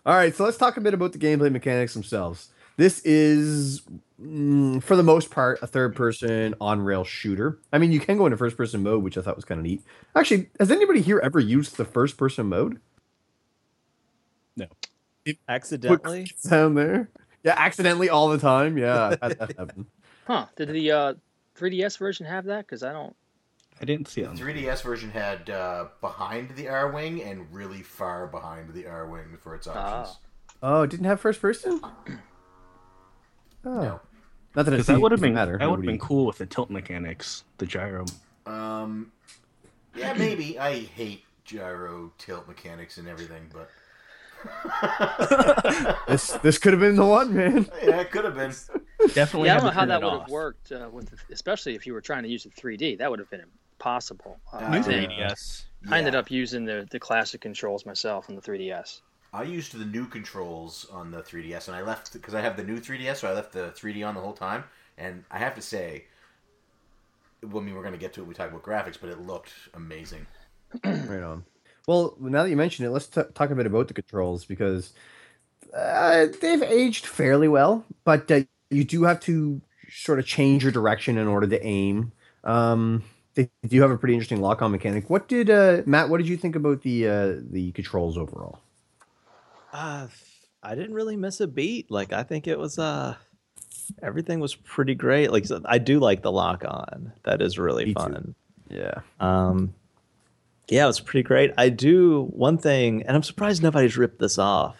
right, so let's talk a bit about the gameplay mechanics themselves. This is, mm, for the most part, a third-person on-rail shooter. I mean, you can go into first-person mode, which I thought was kind of neat. Actually, has anybody here ever used the first-person mode? No. Accidentally. Quick sound there. Yeah, accidentally all the time. Yeah, that happen. Huh? Did the uh, 3DS version have that? Because I don't. I didn't see The it. 3DS version had uh, behind the Arwing and really far behind the Arwing for its options. Oh, it didn't have first-person. Oh, No. not that it Because that would have been matter. that would have been cool with the tilt mechanics, the gyro. Um, yeah, maybe. I hate gyro tilt mechanics and everything, but This this could have been the one, man. yeah, it could have been. Definitely. Yeah, I don't know how that would have worked uh, with, the, especially if you were trying to use the 3D. That would have been impossible. Uh, I, New 3DS. I ended up using the the classic controls myself on the 3DS. I used the new controls on the 3DS, and I left because I have the new 3DS, so I left the 3D on the whole time. And I have to say, well, I mean, we're going to get to it. when We talk about graphics, but it looked amazing. Right on. Well, now that you mention it, let's t- talk a bit about the controls because uh, they've aged fairly well, but uh, you do have to sort of change your direction in order to aim. Um, they do have a pretty interesting lock-on mechanic. What did uh, Matt? What did you think about the uh, the controls overall? Uh, I didn't really miss a beat. Like I think it was uh everything was pretty great. Like I do like the lock on. That is really Me too. fun. Yeah, Um yeah, it was pretty great. I do one thing, and I'm surprised nobody's ripped this off,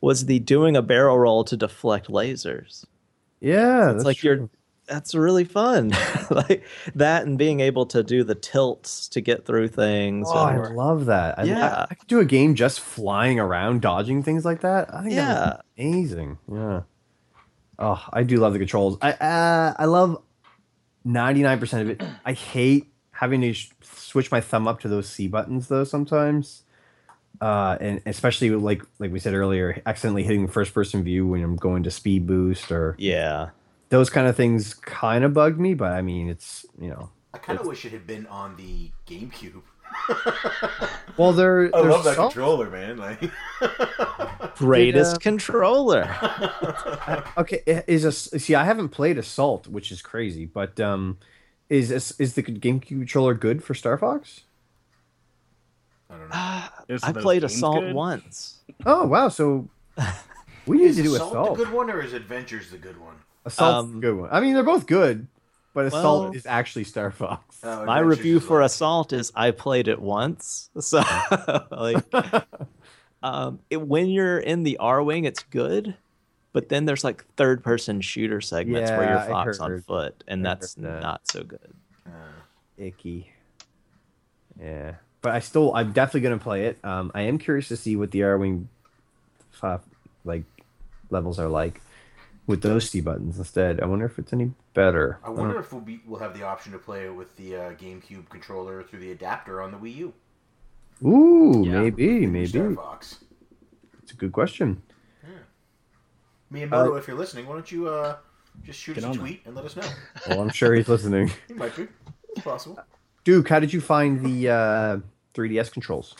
was the doing a barrel roll to deflect lasers. yeah. It's that's like true. you're that's really fun. like that and being able to do the tilts to get through things. Oh, I love that. I, Yeah. I, I could do a game just flying around, dodging things like that. I think Yeah. that amazing. Yeah. Oh, I do love the controls. I uh, I love ninety nine percent of it. I hate having to switch my thumb up to those C buttons though sometimes, uh, and especially like like we said earlier, accidentally hitting first person view when I'm going to speed boost or yeah. those kind of things kind of bug me. But I mean, it's you know, I kind of wish it had been on the GameCube. well they're I they're love that soft- controller, man. Like, Greatest uh, controller. Okay, i- is a see? I haven't played Assault, which is crazy, but um, is is, is the GameCube controller good for Star Fox? I don't know. Ah, I played Assault good? once. Oh wow! So we need Is to do Assault, Assault. the good one, or is Adventures the good one? Assault's Um, the good one. I mean, they're both good, but Assault Well- is actually Star Fox. Oh, My review for like- Assault is I played it once. So like um it, when you're in the Arwing it's good, but then there's like third person shooter segments where you're I fox on heard- foot and that's heard that. not so good. Icky. Yeah, but I still, I'm definitely gonna play it. Um, I am curious to see what the Arwing, uh, like, levels are like with those C buttons instead. I wonder if it's any better. I wonder if we'll be we'll have the option to play it with the uh, GameCube controller through the adapter on the Wii U. Ooh, Yeah. maybe, Star maybe. Fox. It's a good question. Miyamoto, if you're listening, why don't you uh, just shoot us a on that. tweet and let us know? Well, I'm sure he's listening. He might be. It's possible. Duke, how did you find the uh, 3DS controls?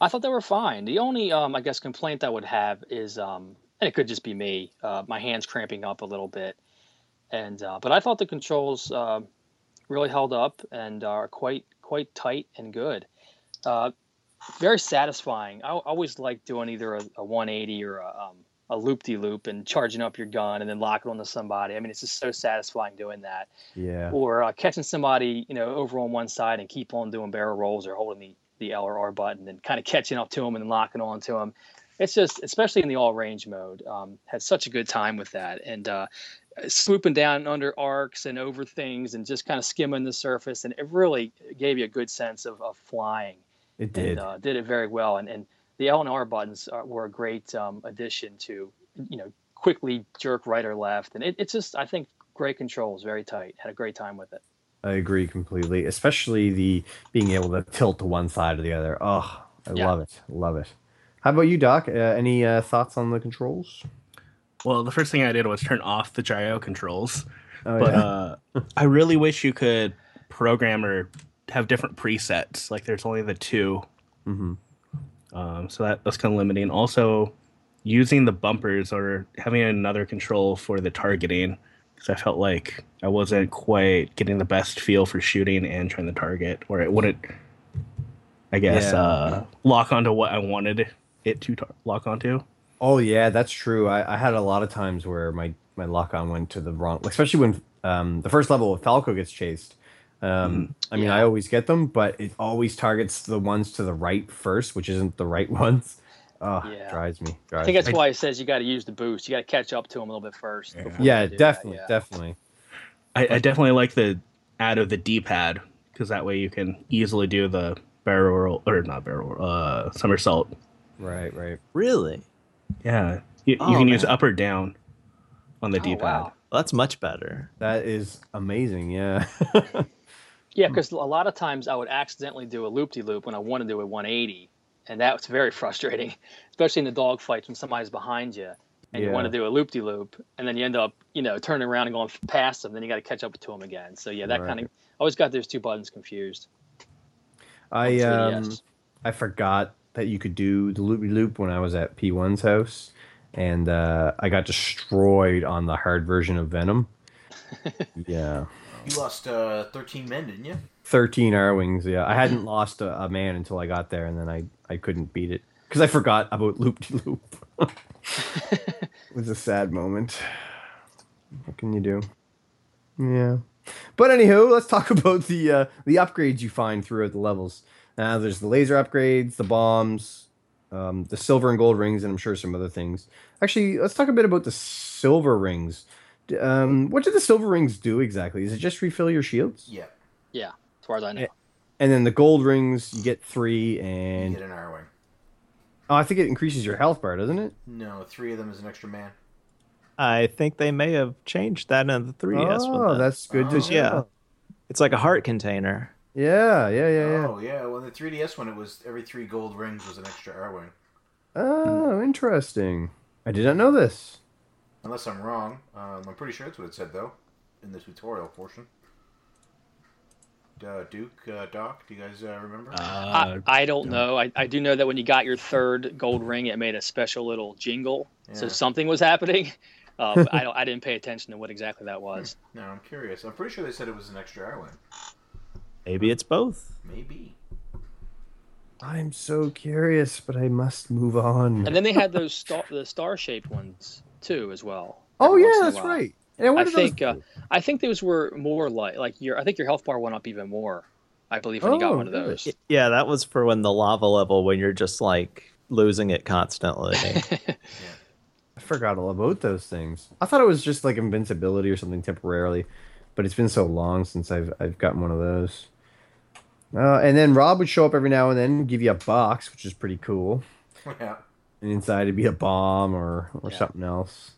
I thought they were fine. The only, um, I guess, complaint I would have is, um, and it could just be me, uh, my hands cramping up a little bit. And uh, but I thought the controls uh, really held up and are quite quite tight and good. Uh, very satisfying. I, I always like doing either a, a 180 or a, um, a loop de loop and charging up your gun and then locking onto somebody. I mean, it's just so satisfying doing that. Yeah. Or uh, catching somebody, you know, over on one side and keep on doing barrel rolls or holding the, the L or R button and kind of catching up to them and then locking on to them. It's just, especially in the all range mode, um, had such a good time with that. And uh, swooping down under arcs and over things and just kind of skimming the surface. And it really gave you a good sense of, of flying. It did. And, uh, did it very well. And, and the L and R buttons are, were a great um, addition to, you know, quickly jerk right or left. And it, it's just, I think, great controls, very tight. Had a great time with it. I agree completely, especially the being able to tilt to one side or the other. Oh, I Yeah. love it. Love it. How about you, Doc? Uh, any uh, thoughts on the controls? Well, the first thing I did was turn off the gyro controls. Oh, but yeah. uh, I really wish you could program or have different presets. Like there's only the 2 hmm um, so that that's kind of limiting. Also, using the bumpers or having another control for the targeting, because I felt like I wasn't quite getting the best feel for shooting and trying to target, or it wouldn't, I guess, Yeah. uh, lock onto what I wanted it to tar- lock onto. Oh yeah, that's true. I, I had a lot of times where my my lock on went to the wrong, especially when um, the first level of Falco gets chased. Um, I mean, I always get them, but it always targets the ones to the right first, which isn't the right ones. Oh, Yeah. drives me. I think that's me. why it says you got to use the boost. You got to catch up to them a little bit first. before you Yeah, do that, definitely, yeah. definitely. I, I definitely like the add of the D-pad because that way you can easily do the barrel roll or not barrel roll, uh, somersault. Right, right. Really? Yeah, you, you Oh, can use up or down on the Oh, D-pad. wow. Well, that's much better. That is amazing. Yeah. Yeah, because a lot of times I would accidentally do a loop de loop when I want to do a 180, and that's very frustrating, especially in the dog fights when somebody's behind you and you want to do a loop de loop, and then you end up, you know, turning around and going past them. Then you got to catch up to them again. So yeah, that Right. kind of always got those two buttons confused. I um I forgot that you could do the loop loop when I was at P1's house, and uh, I got destroyed on the hard version of Venom. yeah, You lost uh, 13 men, didn't you? thirteen Arwings. Yeah, I hadn't lost a, a man until I got there, and then I I couldn't beat it because I forgot about loop de loop. it was a sad moment. What can you do? Yeah. But anywho, let's talk about the uh, the upgrades you find throughout the levels. Now, there's the laser upgrades, the bombs, um, the silver and gold rings, and I'm sure some other things. Actually, let's talk a bit about the silver rings. D- Um, what do the silver rings do exactly? Is it just refill your shields? Yeah. Yeah, as far as I know. Yeah. And then the gold rings, you get three, You and get an Arwing. oh, I think it increases your health bar, doesn't it? No, three of them is an extra man. I think they may have changed that in the 3DS. oh, one then. that's good to Oh. yeah. It's like a heart container. Yeah, yeah, yeah, yeah. Oh yeah, well the 3DS one it was every three gold rings was an extra Arwing. Oh, interesting. I did not know this. Unless I'm wrong, um, I'm pretty sure that's what it said though, in the tutorial portion. Uh, Duke, uh, Doc, do you guys uh, remember? Uh, I, I don't know. I, I do know that when you got your third gold ring, it made a special little jingle, so something was happening. Uh, I don't. I didn't pay attention to what exactly that was. no, I'm curious. I'm pretty sure they said it was an extra R wing. Maybe it's both. Maybe. I'm so curious, but I must move on. And then they had those star, the star shaped ones too, as well. oh yeah, once in a that's right. Yeah, what I think those uh. I think those were more like like your. I think your health bar went up even more. I believe when you got one of those. Yeah, that was for when the lava level when you're just like losing it constantly. I forgot all about those things. I thought it was just like invincibility or something temporarily, but it's been so long since I've I've gotten one of those. Uh, and then Rob would show up every now and then, give you a box, which is pretty cool. yeah. And inside it'd be a bomb or or Yeah. something else.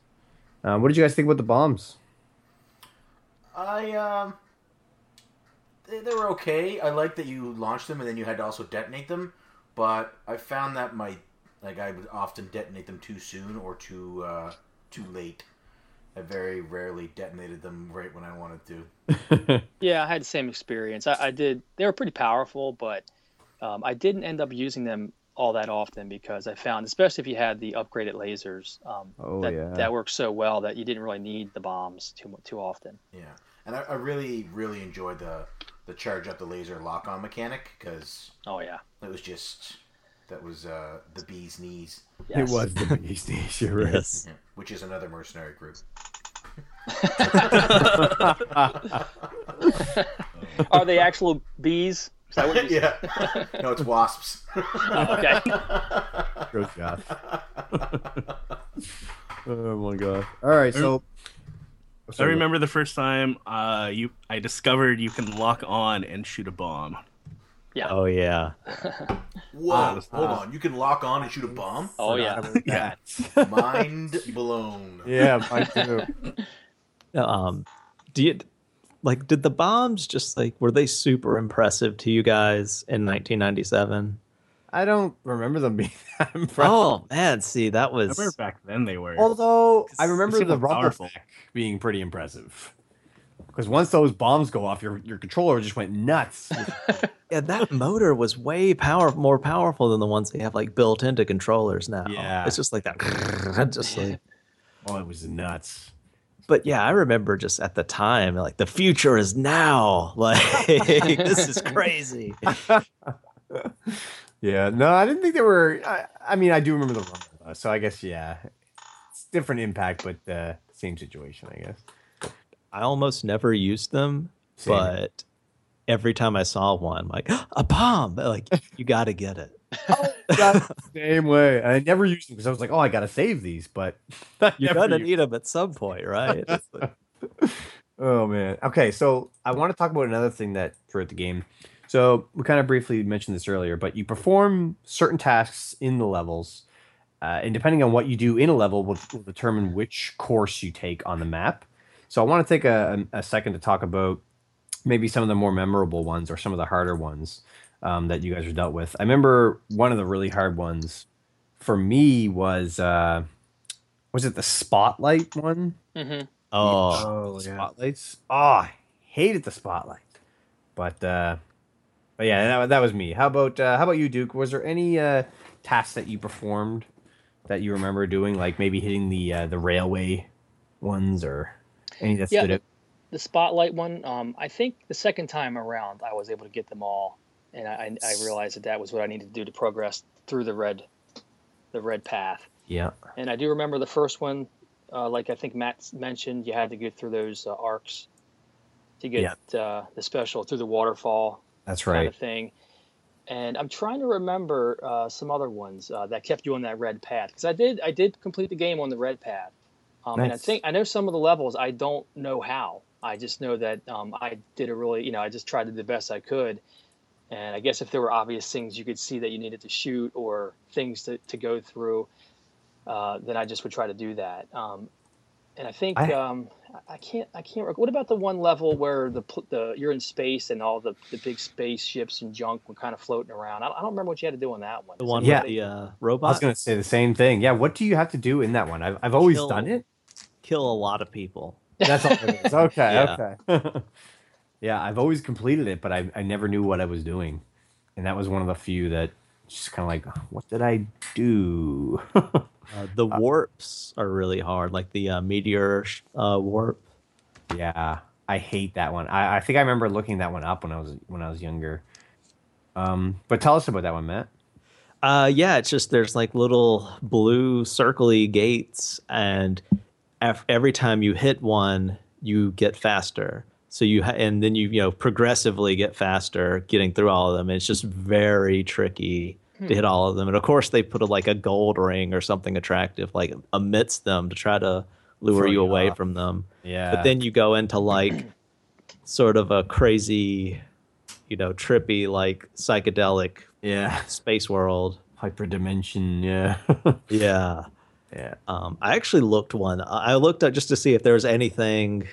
Uh, what did you guys think about the bombs? I um, they, they were okay. I like that you launched them and then you had to also detonate them, but I found that my like I would often detonate them too soon or too uh, too late. I very rarely detonated them right when I wanted to. Yeah, I had the same experience. I, I did. They were pretty powerful, but um, I didn't end up using them all that often because I found, especially if you had the upgraded lasers, um, Oh, that yeah. that worked so well that you didn't really need the bombs too too often. Yeah, and I, I really, really enjoyed the the charge up the laser lock on mechanic because Oh yeah, it was just that was uh, the bee's knees, Yes. It was the beast You're right. Yes. Yeah, which is another mercenary group. Are they actual bees? Is that what you yeah, no, it's wasps. Oh, okay. Gross Josh. oh my god. All right, so I remember the first time uh, you I discovered you can lock on and shoot a bomb. Yeah. Oh yeah. Whoa, hold on, you can lock on and shoot a bomb. Oh yeah. Yeah. Mind blown. Yeah, mine too. Um, do you like? Did the bombs just like were they super impressive to you guys in 1997? I don't remember them being that impressive. Oh man, see that I was remember back then they were. Although I remember the more rumble being pretty impressive. Because once those bombs go off, your your controller just went nuts. yeah that motor was way power more powerful than the ones they have like built into controllers now. Yeah. it's just like that. just like. oh, it was nuts. But yeah, I remember just at the time, like the future is now. Like this is crazy. Yeah, no, I didn't think there were. I, I mean, I do remember the rumble, though, so I guess yeah, it's different impact, but uh, same situation, I guess. I almost never used them, Same. but every time I saw one, I'm like a bomb. Like you got to get it. Got same way. I never used them because I was like, oh, I gotta save these, but You're gonna need them at some point, right? Like- Oh man. Okay, so I want to talk about another thing that throughout the game. So we kind of briefly mentioned this earlier, but you perform certain tasks in the levels, uh, and depending on what you do in a level, will, will determine which course you take on the map. So I want to take a, a second to talk about maybe some of the more memorable ones or some of the harder ones um, that you guys are dealt with. I remember one of the really hard ones for me was uh, was it the spotlight one? hmm oh, Oh, spotlights. Oh, I hated the spotlight. But uh but yeah, that, that was me. How about uh how about you, Duke? Was there any uh tasks that you performed that you remember doing, like maybe hitting the uh, the railway ones or any that Yeah, stood out? The spotlight one. Um, I think the second time around, I was able to get them all, and I, I realized that that was what I needed to do to progress through the red, the red path. Yeah. And I do remember the first one, uh, like I think Matt mentioned, you had to get through those uh, arcs to get uh, the special through the waterfall That's right. kind of thing. And I'm trying to remember uh, some other ones uh, that kept you on that red path because I did I did complete the game on the red path, um, and I think I know some of the levels I don't know how. I just know that um, I did a really you know I just tried to do the best I could, and I guess if there were obvious things you could see that you needed to shoot or things to, to go through, uh, then I just would try to do that. Um, and I think I- um, I- I can't I can't. rec- What about the one level where the the you're in space and all the, the big spaceships and junk were kind of floating around? I, I don't remember what you had to do on that one. the Is one Yeah. with the uh, I was gonna say the same thing. Yeah, what do you have to do in that one? I've I've always Kill- done it. Kill a lot of people. That's all it is. Okay, okay. yeah, I've always completed it, but I I never knew what I was doing. And that was one of the few that just kind of like, what did I do? Uh, the warps are really hard, like the uh, meteor uh, warp. Yeah, I hate that one. I, I think I remember looking that one up when I was when I was younger. Um, but tell us about that one, Matt. Uh, yeah, it's just there's like little blue circly gates, and af- every time you hit one, you get faster. So you ha- and then you you know progressively get faster getting through all of them. It's just very tricky to hit all of them, and of course they put a, like a gold ring or something attractive like amidst them to try to lure Throw you you away off. from them. Yeah, But then you go into like sort of a crazy, you know, trippy like psychedelic yeah, space world. hyperdimension. Yeah, Yeah. yeah. Um, I actually looked one. I I looked up just to see if there was anything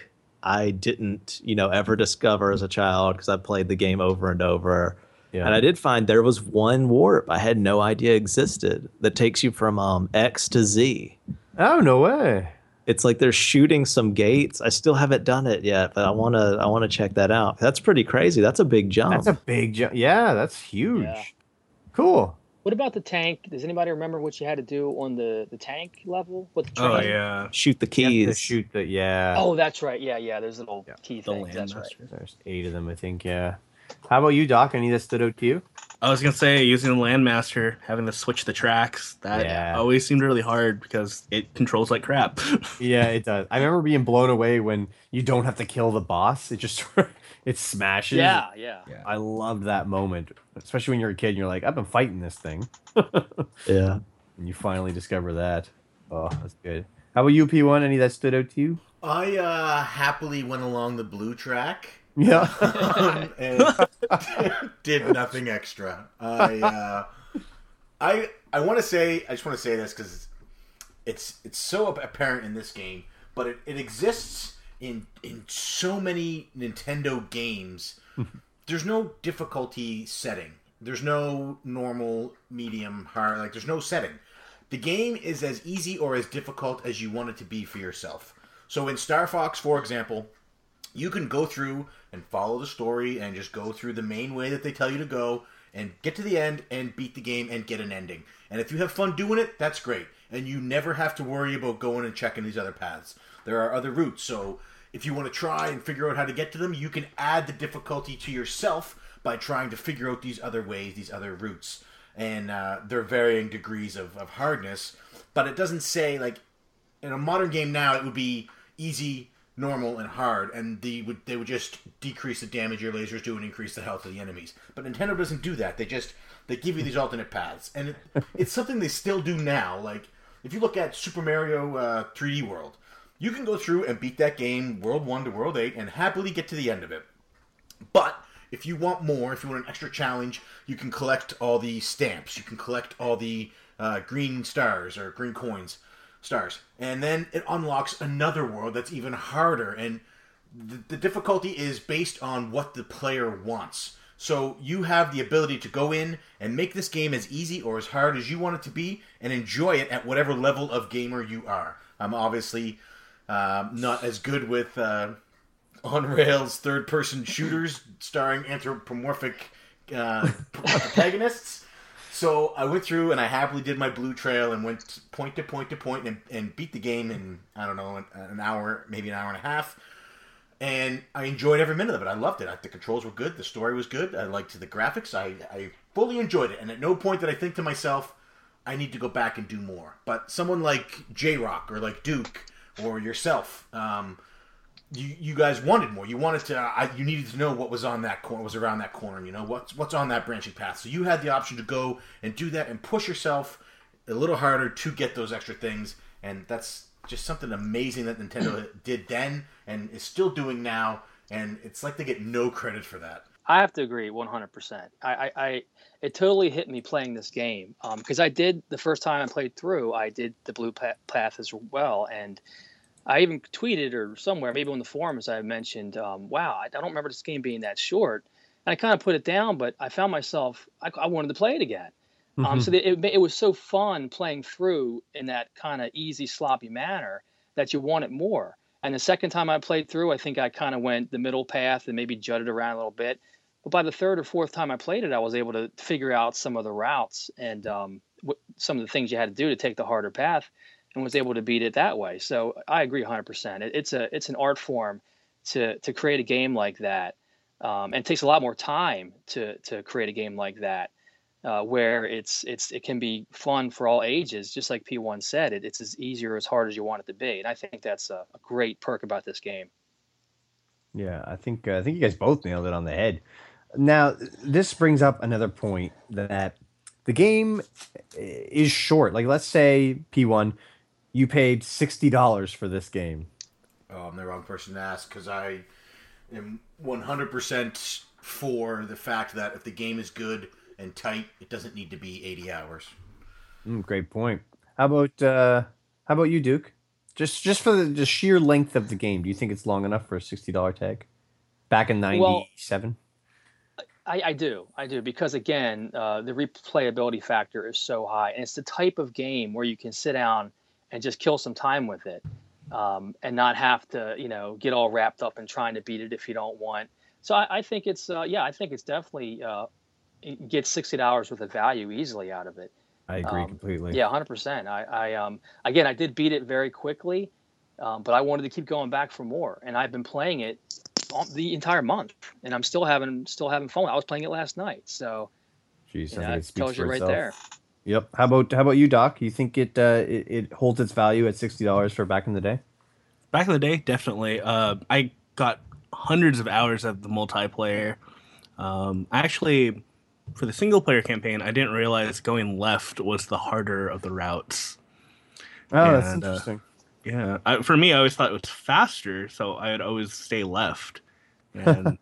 I didn't, you know, ever discover as a child because I played the game over and over. Yeah. And I did find there was one warp I had no idea existed that takes you from um, X to Z. Oh no way. It's like they're shooting some gates. I still haven't done it yet, but I want to. I want to check that out. That's pretty crazy. That's a big jump. That's a big jump. Yeah, that's huge. Yeah. Cool. What about the tank? Does anybody remember what you had to do on the, the tank level with the oh, train? Oh yeah, Shoot the You have to keys. shoot the yeah. Oh, that's right. Yeah, yeah. There's little Yeah, key the things. That's right. There's eight of them, I think. Yeah. How about you, Doc? Any that stood out to you? I was gonna say using the landmaster, having to switch the tracks. That Yeah. always seemed really hard because it controls like crap. Yeah, it does. I remember being blown away when you don't have to kill the boss. It just it smashes. Yeah, yeah. I loved that moment, especially when you're a kid and you're like, I've been fighting this thing, Yeah. and you finally discover that. Oh, that's good. How about you, P1? Any that stood out to you? I uh, happily went along the blue track Yeah. um, and did nothing extra. I uh, I I want to say I just want to say this because it's it's so apparent in this game, but it, it exists in in so many Nintendo games. There's no difficulty setting. There's no normal, medium, hard. Like there's no setting. The game is as easy or as difficult as you want it to be for yourself. So in Star Fox, for example, you can go through and follow the story and just go through the main way that they tell you to go and get to the end and beat the game and get an ending. And if you have fun doing it, that's great. And you never have to worry about going and checking these other paths. There are other routes. So if you want to try and figure out how to get to them, you can add the difficulty to yourself by trying to figure out these other ways, these other routes. And uh, they're varying degrees of, of hardness. But it doesn't say, like, in a modern game now, it would be easy, normal, and hard, and the would they would just decrease the damage your lasers do and increase the health of the enemies. But Nintendo doesn't do that. They just they give you these alternate paths, and it, it's something they still do now. Like if you look at Super Mario uh, 3D World, you can go through and beat that game World One to World Eight and happily get to the end of it. But if you want more, if you want an extra challenge, you can collect all the stamps. You can collect all the uh, green stars or green coins, stars, and then it unlocks another world that's even harder. And the, the difficulty is based on what the player wants. So you have the ability to go in and make this game as easy or as hard as you want it to be, and enjoy it at whatever level of gamer you are. I'm obviously um, not as good with. Uh, on rails third person shooters starring anthropomorphic uh, protagonists. So I went through and I happily did my blue trail and went point to point to point and, and beat the game in I don't know an, an hour, maybe an hour and a half. And I enjoyed every minute of it. I loved it. I, the controls were good. The story was good. I liked the graphics. I, I fully enjoyed it. And at no point did I think to myself, I need to go back and do more. But someone like J Rock or like Duke or yourself, um, you, you guys wanted more. You wanted to. I, you needed to know what was on that corner, was around that corner. You know what's what's on that branching path. So you had the option to go and do that and push yourself a little harder to get those extra things. And that's just something amazing that Nintendo did then and is still doing now. And it's like they get no credit for that. I have to agree 100%. I, I, I it totally hit me playing this game because I did the first time I played through. I did the blue path as well, and I even tweeted or somewhere, maybe on the forums, I mentioned, um, "Wow, I don't remember this game being that short." And I kind of put it down, but I found myself I, I wanted to play it again. Um, so that it, it was so fun playing through in that kind of easy, sloppy manner that you want it more. And the second time I played through, I think I kind of went the middle path and maybe jutted around a little bit. But by the third or fourth time I played it, I was able to figure out some of the routes and um, some of the things you had to do to take the harder path, and was able to beat it that way. So I agree 100%. It, it's a it's an art form to to create a game like that, um, and it takes a lot more time to to create a game like that. Uh, where it's it's it can be fun for all ages, just like P1 said. It, it's as easy or as hard as you want it to be, and I think that's a, a great perk about this game. Yeah, I think uh, I think you guys both nailed it on the head. Now, this brings up another point that the game is short. Like, let's say P1, you paid sixty dollars for this game. Oh, I'm the wrong person to ask because I am 100% for the fact that if the game is good and tight, it doesn't need to be 80 hours. Mm, great point. How about uh, how about you, Duke? Just just for the, the sheer length of the game, do you think it's long enough for a sixty dollar tag? Back in ninety seven. I, I do, I do, because again, uh, the replayability factor is so high, and it's the type of game where you can sit down and just kill some time with it, um, and not have to, you know, get all wrapped up in trying to beat it if you don't want. So I, I think it's, uh, yeah, I think it's definitely uh, get sixty dollars worth of value easily out of it. I agree Um, completely. Yeah, hundred percent. I, I um again I did beat it very quickly, um, but I wanted to keep going back for more, and I've been playing it the entire month, and I'm still having still having fun. I was playing it last night, so Jeez, you I know, think it that speaks tells you right itself. there. Yep. How about how about you, Doc? You think it uh, it, it holds its value at sixty dollars for back in the day? Back in the day, definitely. Uh, I got hundreds of hours of the multiplayer. Um, actually, for the single player campaign, I didn't realize going left was the harder of the routes. Oh, that's And, uh, interesting. Yeah, I, for me, I always thought it was faster, so I'd always stay left, and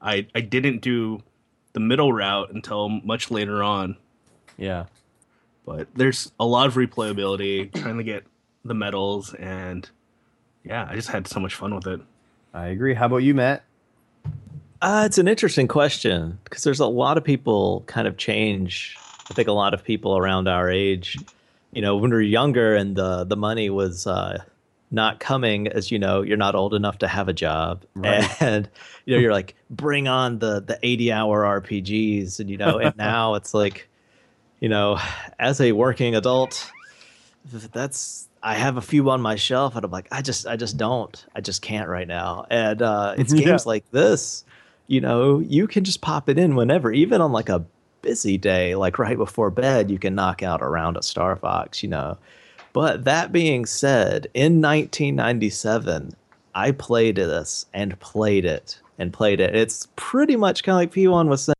I I didn't do the middle route until much later on. yeah. But there's a lot of replayability, trying to get the medals, and yeah, I just had so much fun with it. I agree. How about you, Matt? Uh, it's an interesting question because there's a lot of people kind of change. I think a lot of people around our age, you know, when we are younger and the the money was uh, not coming, as you know, you're not old enough to have a job, Right. and you know, you're like, bring on the the 80 hour RPGs, and you know, and now it's like, you know, as a working adult, that's I have a few on my shelf, and I'm like, I just I just don't, I just can't right now, and uh, it's Yeah. games like this you know, you can just pop it in whenever, even on like a busy day, like right before bed, you can knock out around a round of Star Fox, you know. But that being said, in 1997, I played this and played it and played it. It's pretty much kind of like P1 was saying.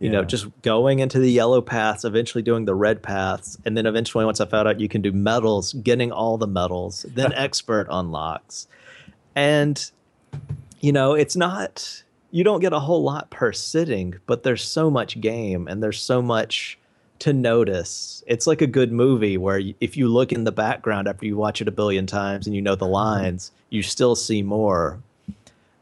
You know, Yeah. just going into the yellow paths, eventually doing the red paths, and then eventually, once I found out you can do medals, getting all the medals, then expert unlocks. And you know, it's not you don't get a whole lot per sitting, but there's so much game and there's so much to notice. It's like a good movie where if you look in the background after you watch it a billion times and you know the mm-hmm. lines, you still see more.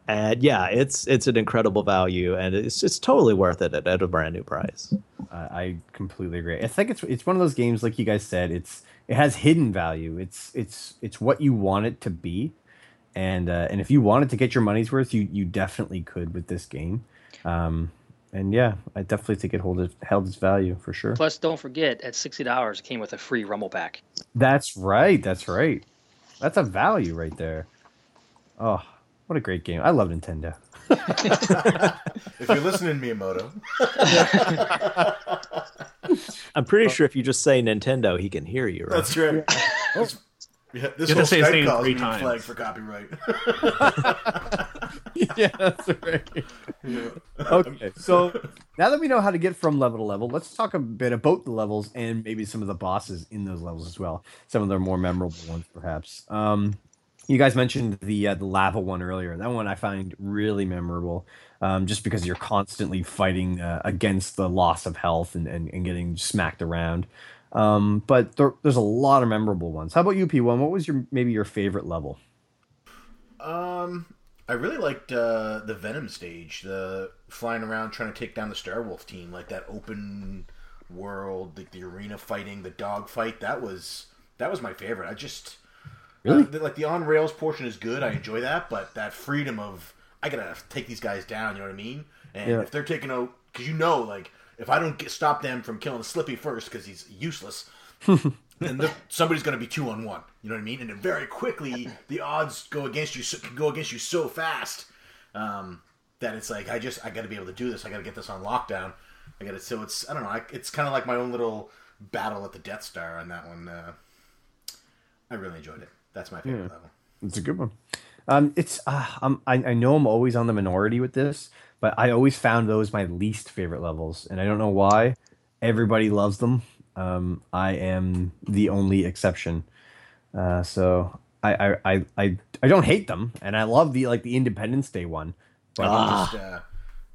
And yeah, it's it's an incredible value and it's it's totally worth it at, at a brand new price. I I completely agree. I think it's it's one of those games, like you guys said, it's it has hidden value. It's it's it's what you want it to be, and uh, and if you wanted to get your money's worth, you you definitely could with this game. Um, and yeah, I definitely think it held it, held its value for sure. Plus, don't forget at sixty dollars, it came with a free Rumble pack. That's right. That's right. That's a value right there. Oh, what a great game! I love Nintendo. If you're listening, to Miyamoto, I'm pretty sure if you just say Nintendo, he can hear you, right? that's right. This, yeah, this You whole to say his Skype name call is three being times. flagged for copyright. yeah, that's right. Okay, so now that we know how to get from level to level, let's talk a bit about the levels and maybe some of the bosses in those levels as well. Some of the more memorable ones, perhaps. Um, you guys mentioned the uh, the lava one earlier. That one I find really memorable, um, just because you're constantly fighting uh, against the loss of health and, and, and getting smacked around. Um, but there, there's a lot of memorable ones. How about you, P1? What was your maybe your favorite level? Um, I really liked uh, the Venom stage, the flying around trying to take down the Star Wolf team, like that open world, like the arena fighting, the dog fight. That was that was my favorite. I just Really? uh, the- like the on rails portion is good. I enjoy that, but that freedom of I gotta take these guys down. You know what I mean? And Yeah. if they're taking out, because you know, like if I don't get, stop them from killing Slippy first because he's useless, then the, somebody's going to be two on one. You know what I mean? And then very quickly, the odds go against you. So, can go against you so fast um, that it's like I just I got to be able to do this. I got to get this on lockdown. I got to. So it's I don't know. I, it's kind of like my own little battle at the Death Star on that one. Uh, I really enjoyed it. That's my favorite level. It's a good one. Um, it's uh, I'm, I, I know I'm always on the minority with this, but I always found those my least favorite levels, and I don't know why. Everybody loves them. Um, I am the only exception. Uh, so I, I, I, I, I don't hate them, and I love the like the Independence Day one. But Just, uh,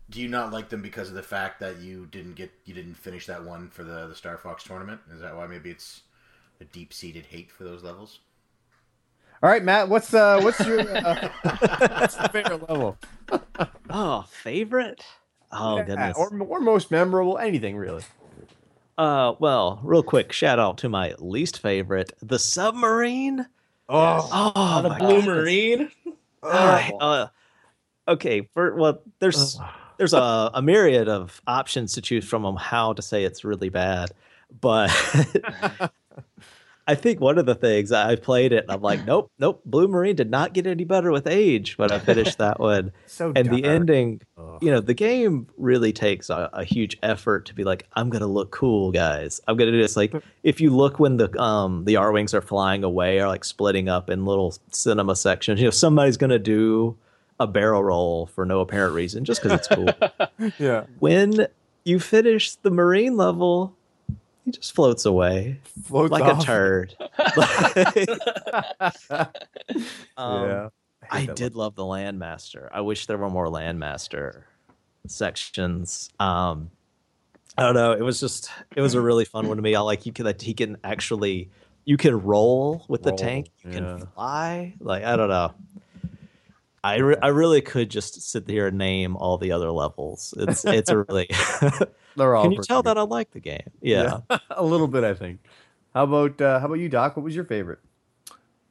do you not like them because of the fact that you didn't get you didn't finish that one for the the Star Fox tournament? Is that why maybe it's a deep seated hate for those levels? All right, Matt, what's uh, what's your uh, what's your favorite level? Oh, favorite? Oh Yeah, goodness. or or most memorable, anything really. Uh, well, real quick, shout out to my least favorite, the submarine. Oh, Oh, the my Blue goodness. Marine. Uh, uh, okay, for well, there's there's a, a myriad of options to choose from on how to say it's really bad. But I think one of the things I played it, I'm like, nope, nope. Blue Marine did not get any better with age when I finished that one. So and the ending, Ugh. you know, the game really takes a, a huge effort to be like, I'm gonna look cool, guys. I'm gonna do this. Like, if you look when the um the Arwings are flying away or like splitting up in little cinema sections, you know, somebody's gonna do a barrel roll for no apparent reason just because it's cool. Yeah. when you finish the marine level, he just floats away Floats like off. a turd. Um, yeah. I that did love the Landmaster. I wish there were more Landmaster sections. Um, I don't know. It was just it was a really fun one to me. I like you can that he can actually you can roll with Roll, the tank. You yeah. can fly. Like I don't know. I, re- I really could just sit here and name all the other levels. It's it's a really. They're all can you tell good. that I like the game? Yeah. a little bit, I think. How about uh, how about you, Doc? What was your favorite?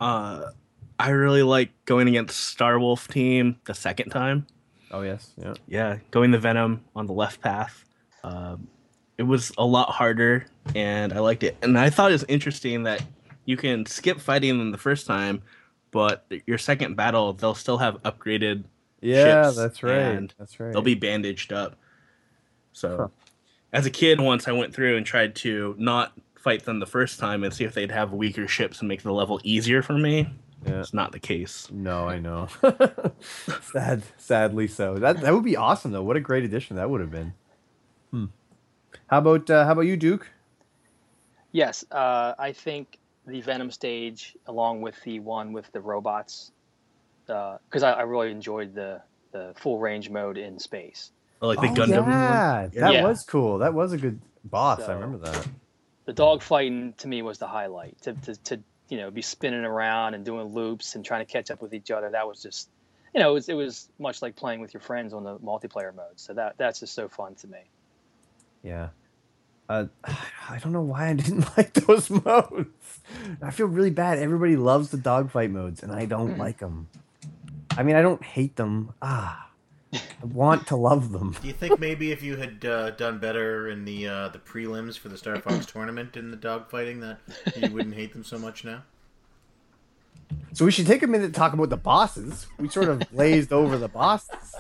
Uh, I really like going against Starwolf team the second time. Oh yes, yeah. Yeah, going the Venom on the left path. Um, it was a lot harder, and I liked it. And I thought it was interesting that you can skip fighting them the first time, but your second battle they'll still have upgraded. Yeah, ships, that's right. and That's right. They'll be bandaged up. So, Huh. as a kid, once I went through and tried to not fight them the first time and see if they'd have weaker ships and make the level easier for me. Yeah. It's not the case. No, I know. Sad, sadly so. That that would be awesome though. What a great addition that would have been. Hmm. How about uh, how about you, Duke? Yes, uh, I think the Venom stage, along with the one with the robots, uh, because I, I really enjoyed the the full range mode in space. Or like the oh, Gundam one. yeah, that Yeah. was cool. That was a good boss. I remember that. The dogfighting to me was the highlight. To, to, to you know be spinning around and doing loops and trying to catch up with each other. That was just you know it was it was much like playing with your friends on the multiplayer mode. So that that's just so fun to me. Yeah. Uh, I don't know why I didn't like those modes. I feel really bad. Everybody loves the dogfight modes, and I don't like them. I mean, I don't hate them. Ah, I want to love them. Do you think maybe if you had uh, done better in the uh, the prelims for the Star Fox tournament in the dogfighting, that you wouldn't hate them so much now? So we should take a minute to talk about the bosses. We sort of glazed over the bosses.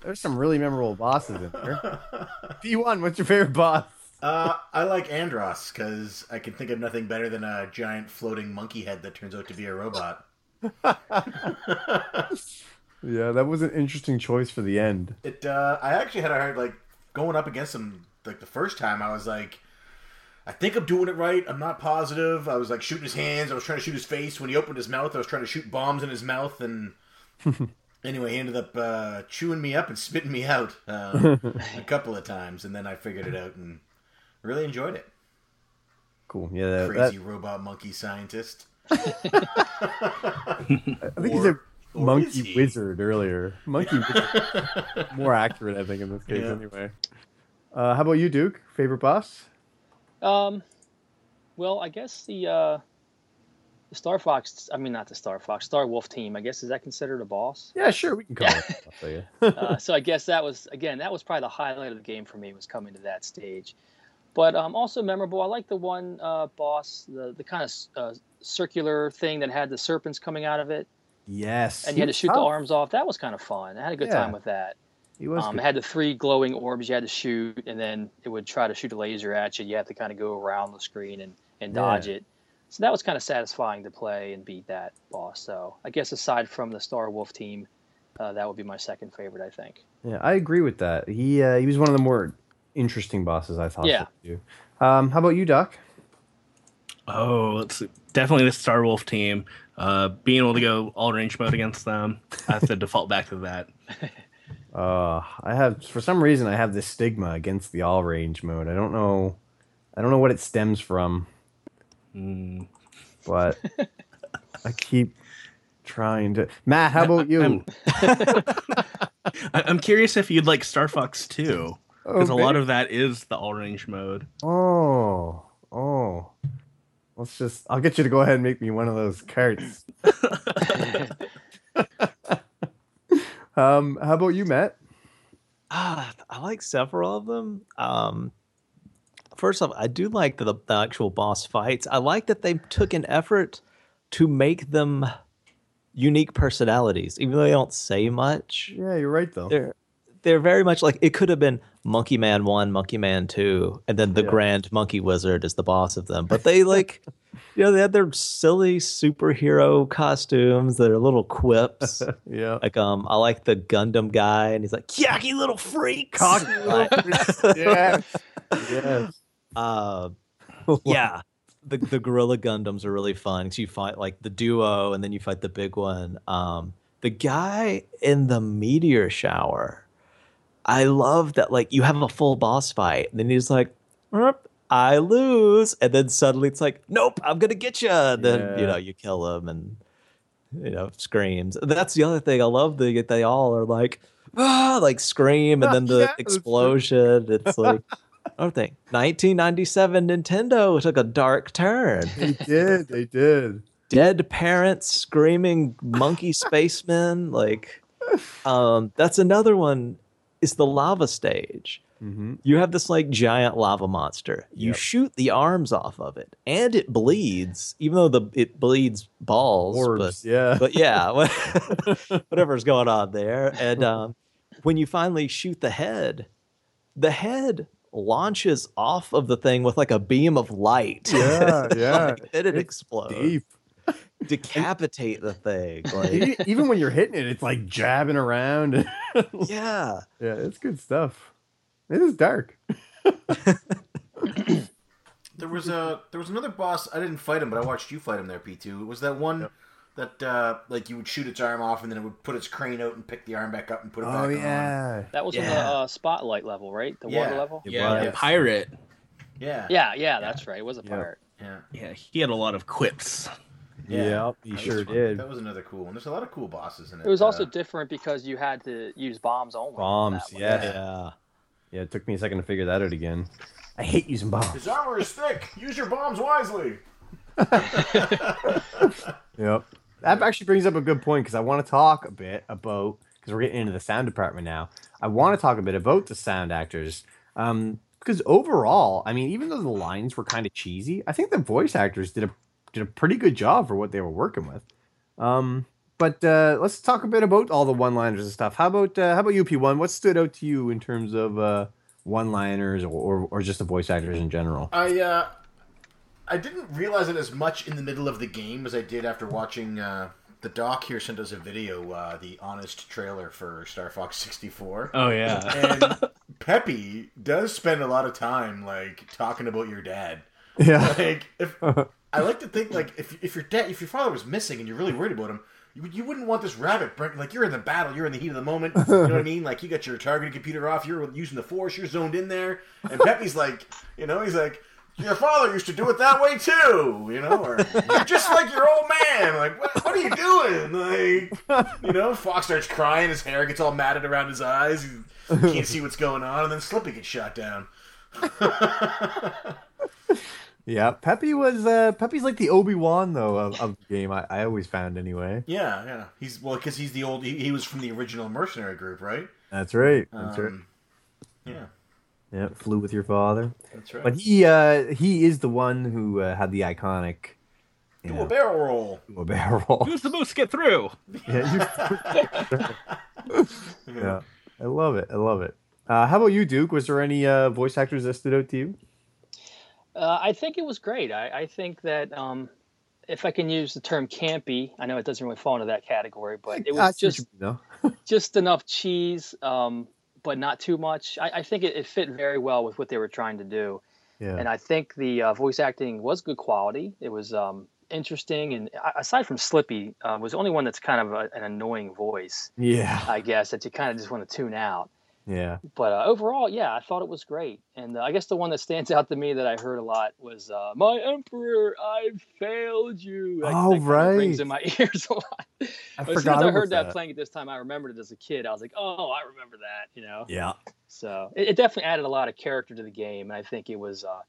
There's some really memorable bosses in there. P1, what's your favorite boss? Uh, I like Andross because I can think of nothing better than a giant floating monkey head that turns out to be a robot. Yeah, that was an interesting choice for the end. It. Uh, I actually had a hard like going up against him like the first time. I was like, I think I'm doing it right. I'm not positive. I was like shooting his hands. I was trying to shoot his face. When he opened his mouth, I was trying to shoot bombs in his mouth. And anyway, he ended up uh, chewing me up and spitting me out uh, a couple of times. And then I figured it out and really enjoyed it. Cool. Yeah, that, Crazy that- robot monkey scientist. I think he's a Or- or is monkey he? wizard earlier. Monkey wizard. More accurate, I think, in this case, Yeah. anyway. Uh, how about you, Duke? Favorite boss? Um, well, I guess the uh, the Star Fox. I mean, not the Star Fox. Star Wolf team. I guess is that considered a boss? Yeah, sure, we can call it. I'll tell you. uh, so I guess that was again that was probably the highlight of the game for me was coming to that stage. But um, also memorable. I like the one uh, boss, the the kind of uh, circular thing that had the serpents coming out of it, yes. and you had to was shoot the arms off. That was kind of fun. I had a good Yeah. time with that. He was. Um, it had the three glowing orbs you had to shoot, and then it would try to shoot a laser at you. You have to kind of go around the screen and, and dodge Yeah. it. So that was kind of satisfying to play and beat that boss. So I guess aside from the Star Wolf team, uh, that would be my second favorite. I think. Yeah, I agree with that. He uh, he was one of the more interesting bosses I thought. Yeah. You. Um, how about you, Doc? Oh, it's definitely the Star Wolf team. Uh, being able to go all range mode against them, I have to default back to that. Uh, I have for some reason I have this stigma against the all range mode. I don't know, I don't know what it stems from, Mm. but I keep trying to. Matt, how about you? I'm- I- I'm curious if you'd like Star Fox 2, because a lot of that is the all range mode. Oh, oh. Let's just. I'll get you to go ahead and make me one of those carts. um, how about you, Matt? Ah, I like several of them. Um, first off, I do like the, the actual boss fights. I like that they took an effort to make them unique personalities, even though they don't say much. Yeah, you're right though. They're they're very much like it could have been Monkey Man One, Monkey Man Two, and then the Yeah. Grand Monkey Wizard is the boss of them. But they like, you know, they had their silly superhero costumes. Their little quips. yeah. Like um, I like the Gundam guy, and he's like, "Yucky little freaks." Cock- Like, yes. Yes. uh, yeah, the the Gorilla Gundams are really fun because you fight like the duo, and then you fight the big one. Um, the guy in the meteor shower, I love that. Like you have a full boss fight, and then he's like, "I lose," and then suddenly it's like, "Nope, I'm gonna get you." And then you know you kill him, and you know screams. That's the other thing I love. They they all are like. Ah, like scream and then the Yeah, explosion. It's like Another thing, 1997 Nintendo took a dark turn. They did. They did. Dead parents screaming monkey spacemen. Like, um, that's another one. Is the lava stage. Mm-hmm. You have this like giant lava monster. You Yep. shoot the arms off of it, and it bleeds. Even though the it bleeds balls, but yeah. but yeah, whatever's going on there. And um, when you finally shoot the head, the head launches off of the thing with like a beam of light. Yeah, yeah. Like, then it explodes. Deep. Decapitate the thing. Like, Even when you're hitting it, it's like jabbing around. yeah. yeah, it's good stuff. It is dark. There was a there was another boss. I didn't fight him, but I watched you fight him there, P two. It was that one that uh, like you would shoot its arm off, and then it would put its crane out and pick the arm back up and put it back Oh on. yeah. That was in the uh, spotlight level, right? The Yeah. water level. Yeah, Yeah. pirate. Yeah, Yeah, yeah, that's right. It was a Yeah. pirate. yeah. Yeah, he had a lot of quips. Yeah, he sure did. That was another cool one. There's a lot of cool bosses in it. It was also Uh, different because you had to use bombs only. Bombs, That yeah. Yeah. Yeah, it took me a second to figure that out again. I hate using bombs. his armor is thick. Use your bombs wisely. Yep. That actually brings up a good point because I want to talk a bit about because we're getting into the sound department now. I want to talk a bit about the sound actors. Um, because overall, I mean, even though the lines were kind of cheesy, I think the voice actors did a did a pretty good job for what they were working with. Um, but uh, let's talk a bit about all the one liners and stuff. How about uh, how about you, P one? What stood out to you in terms of uh, one liners or, or or just the voice actors in general? I uh, I didn't realize it as much in the middle of the game as I did after watching uh, the doc here sent us a video, uh, the honest trailer for Star Fox 64. Oh yeah. And Peppy does spend a lot of time like talking about your dad. Yeah. Like if I like to think like if if your dad if your father was missing and you're really worried about him, you, you wouldn't want this rabbit like you're in the battle, you're in the heat of the moment. You know what I mean? Like you got your targeted computer off, you're using the force, you're zoned in there, and Peppy's like, you know, he's like. Your father used to do it that way too, you know, or you're just like your old man. Like, what, what are you doing? Like, you know, Fox starts crying, his hair gets all matted around his eyes, he can't see what's going on, and then Slippy gets shot down. Yeah, Peppy was uh Peppy's like the Obi Wan though of, of the game. I, I always found anyway. Yeah, yeah. He's well because he's the old. He, he was from the original mercenary group, right? That's right. That's right. Um, Yeah, Yeah, flew with your father. that's right. But he uh he is the one who uh, had the iconic Do know, a barrel roll. do a barrel roll. Who's the most get through? yeah, you- yeah, I love it. I love it. Uh, how about you, Duke? Was there any uh, voice actors that stood out to you? Uh, I think it was great. I, I think that um, if I can use the term campy, I know it doesn't really fall into that category, but it was just just enough cheese, um, but not too much. I, I think it, it fit very well with what they were trying to do, yeah. and I think the uh, voice acting was good quality. It was um, interesting, and aside from Slippy, uh, was the only one that's kind of a, an annoying voice, yeah, I guess, that you kind of just want to tune out. Yeah, But uh, overall, yeah, I thought it was great. And uh, I guess the one that stands out to me that I heard a lot was uh, "My Emperor, I've failed you." That, Oh, that kinda rings in my ears a lot. I as soon forgot as I heard that, playing it this time, I remembered it as a kid. I was like, "Oh, I remember that," you know. Yeah, So it, it definitely added a lot of character to the game, and I think it was uh,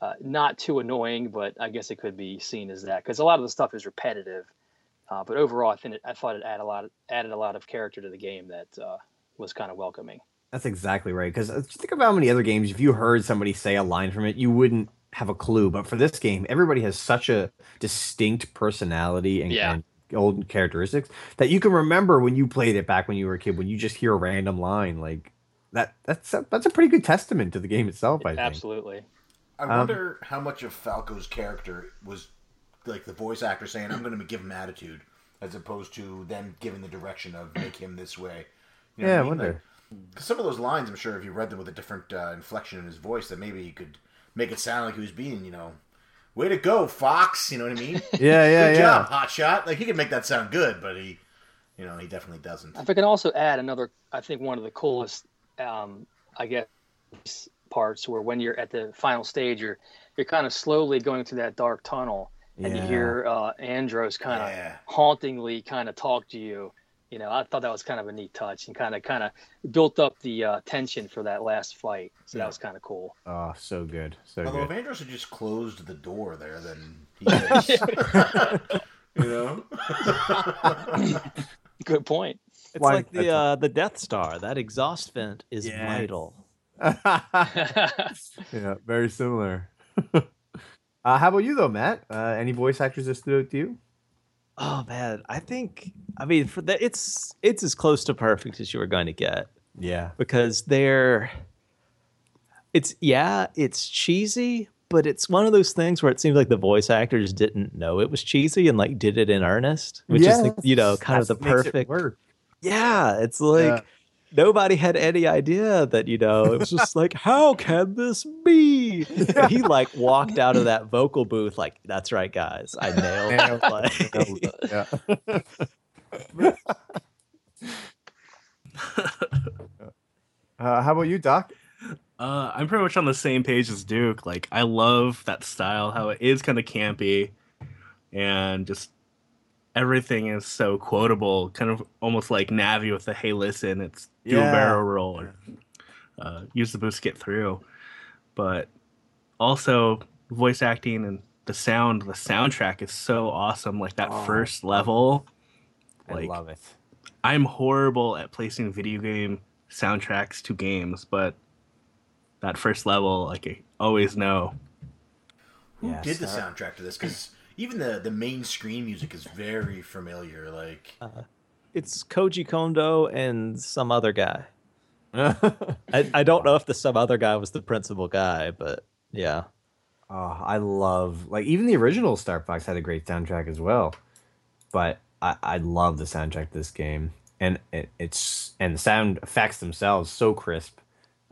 uh, not too annoying, but I guess it could be seen as that because a lot of the stuff is repetitive. Uh, but overall, I think it, I thought it added a lot, added a lot of character to the game that uh, was kind of welcoming. That's exactly right. Because just think about how many other games, if you heard somebody say a line from it, you wouldn't have a clue. But for this game, everybody has such a distinct personality and, Yeah. and old characteristics that you can remember when you played it back when you were a kid. When you just hear a random line like that, that's a, that's a pretty good testament to the game itself. I think. Absolutely. I Um, wonder how much of Falco's character was like the voice actor saying, "I'm going to give him attitude," as opposed to them giving the direction of make him this way. You know Yeah, I what mean? wonder. Like, 'cause some of those lines, I'm sure, if you read them with a different uh, inflection in his voice, that maybe he could make it sound like he was being, you know, "Way to go, Fox." You know what I mean? Yeah, yeah, good yeah. job, hot shot. Like he could make that sound good, but he, you know, he definitely doesn't. If I can also add another, I think one of the coolest, um, I guess, parts where when you're at the final stage, you're you're kind of slowly going through that dark tunnel, and you hear uh, Andross kind of Yeah. hauntingly kind of talk to you. You know, I thought that was kind of a neat touch and kind of kind of built up the uh, tension for that last fight. So that was kind of cool. Oh, so good, so Although if good. Andross had just closed the door there, then he you know. Good point. It's Why- like the uh, the Death Star. That exhaust vent is Yes. vital. yeah, very similar. uh, how about you though, Matt? Uh, any voice actors that stood out to you? Oh man, I think I mean for that it's it's as close to perfect as you were going to get Yeah, because they're it's yeah, it's cheesy, but it's one of those things where it seems like the voice actors didn't know it was cheesy and like did it in earnest, which is the, you know kind of the That's makes it perfect work. Yeah, it's like Yeah. Nobody had any idea that you know it was just like how can this be? And he like walked out of that vocal booth like that's right, guys, I nailed Nailed it. Like, uh, how about you, Doc? Uh, I'm pretty much on the same page as Duke. Like, I love that style, how it is kind of campy, and just everything is so quotable. Kind of almost like Navi with the "Hey, listen, it's do Yeah. a barrel roll or uh, use the boost to get through." But also, voice acting and the sound, the soundtrack is so awesome. Like that Oh. first level, Like- I love it. I'm horrible at placing video game soundtracks to games, but that first level, like I always know. Who Yes, did the uh, soundtrack to this? Because even the the main screen music is very familiar. Like it's Koji Kondo and some other guy. I, I don't know if the some other guy was the principal guy, but yeah. Oh, I love like even the original Star Fox had a great soundtrack as well. But I, I love the soundtrack to this game, and it, it's and the sound effects themselves so crisp.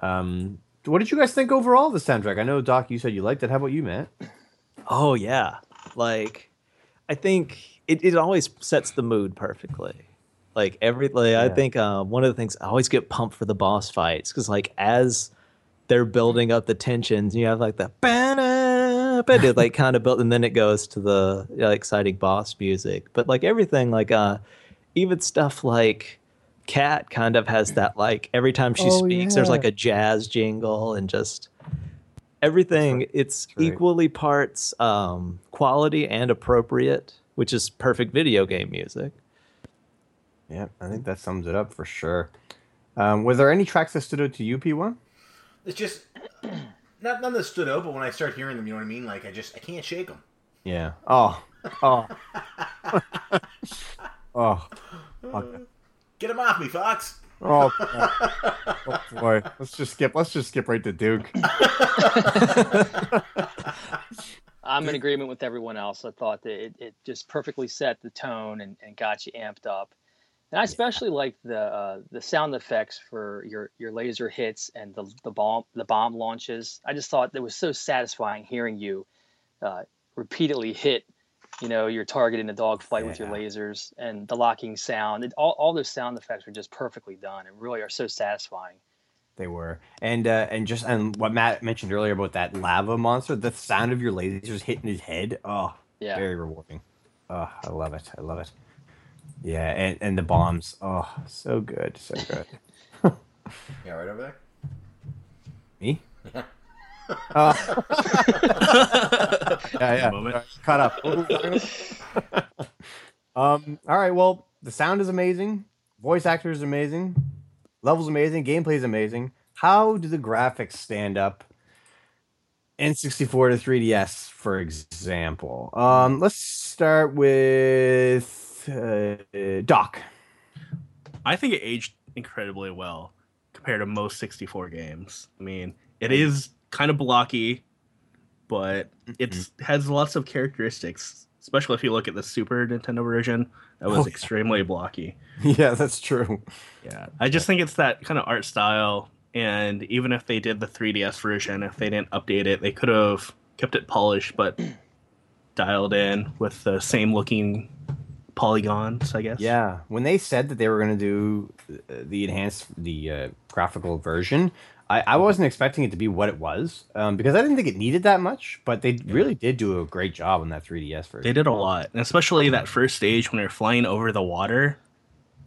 Um, what did you guys think overall of the soundtrack? I know Doc, you said you liked it. How about you, Matt? Oh yeah. Like I think it, it always sets the mood perfectly. Like every like, I think uh, one of the things I always get pumped for the boss fights because like as they're building up the tensions, you have like the but it like kind of built, and then it goes to the you know, exciting boss music. But like everything, like uh, even stuff like Katt kind of has that like every time she Oh, speaks, there's like a jazz jingle and just everything. It's right. equally parts um, quality and appropriate, which is perfect video game music. Yeah, I think that sums it up for sure. Um, were there any tracks that stood out to you, P1? it's just not none that stood out, but when I start hearing them, you know what I mean. Like I just I can't shake them. Yeah. Oh. Oh. oh. Fuck. Get them off me, Fox. Oh, oh boy. Let's just skip. Let's just skip right to Duke. I'm in agreement with everyone else. I thought that it, it just perfectly set the tone and, and got you amped up. And I especially like the uh, the sound effects for your, your laser hits and the the bomb the bomb launches. I just thought it was so satisfying hearing you uh, repeatedly hit, you know, your target in a dogfight with your lasers and the locking sound. It, all all those sound effects were just perfectly done and really are so satisfying. They were, and uh, and just and what Matt mentioned earlier about that lava monster, the sound of your lasers hitting his head. Oh, Yeah. very rewarding. Oh, I love it. I love it. Yeah, and and the bombs. Oh, so good, so good. Yeah, right over there. Me? Oh. yeah, yeah. Cut up. um. All right. Well, the sound is amazing. Voice actor is amazing. Level's amazing. Gameplay is amazing. How do the graphics stand up? N64 to 3DS, for example. Um, let's start with uh, Doc. I think it aged incredibly well compared to most 64 games. I mean, it is kind of blocky, but it has lots of characteristics, especially if you look at the Super Nintendo version. That was Oh, yeah. extremely blocky. yeah, that's true. Yeah. I just think it's that kind of art style. And even if they did the 3DS version, if they didn't update it, they could have kept it polished, but dialed in with the same looking polygons, I guess. Yeah, when they said that they were going to do uh, the enhanced, the uh, graphical version, I, I wasn't expecting it to be what it was um, because I didn't think it needed that much. But they really did do a great job on that 3DS version. They did a lot, and especially that first stage when they're flying over the water.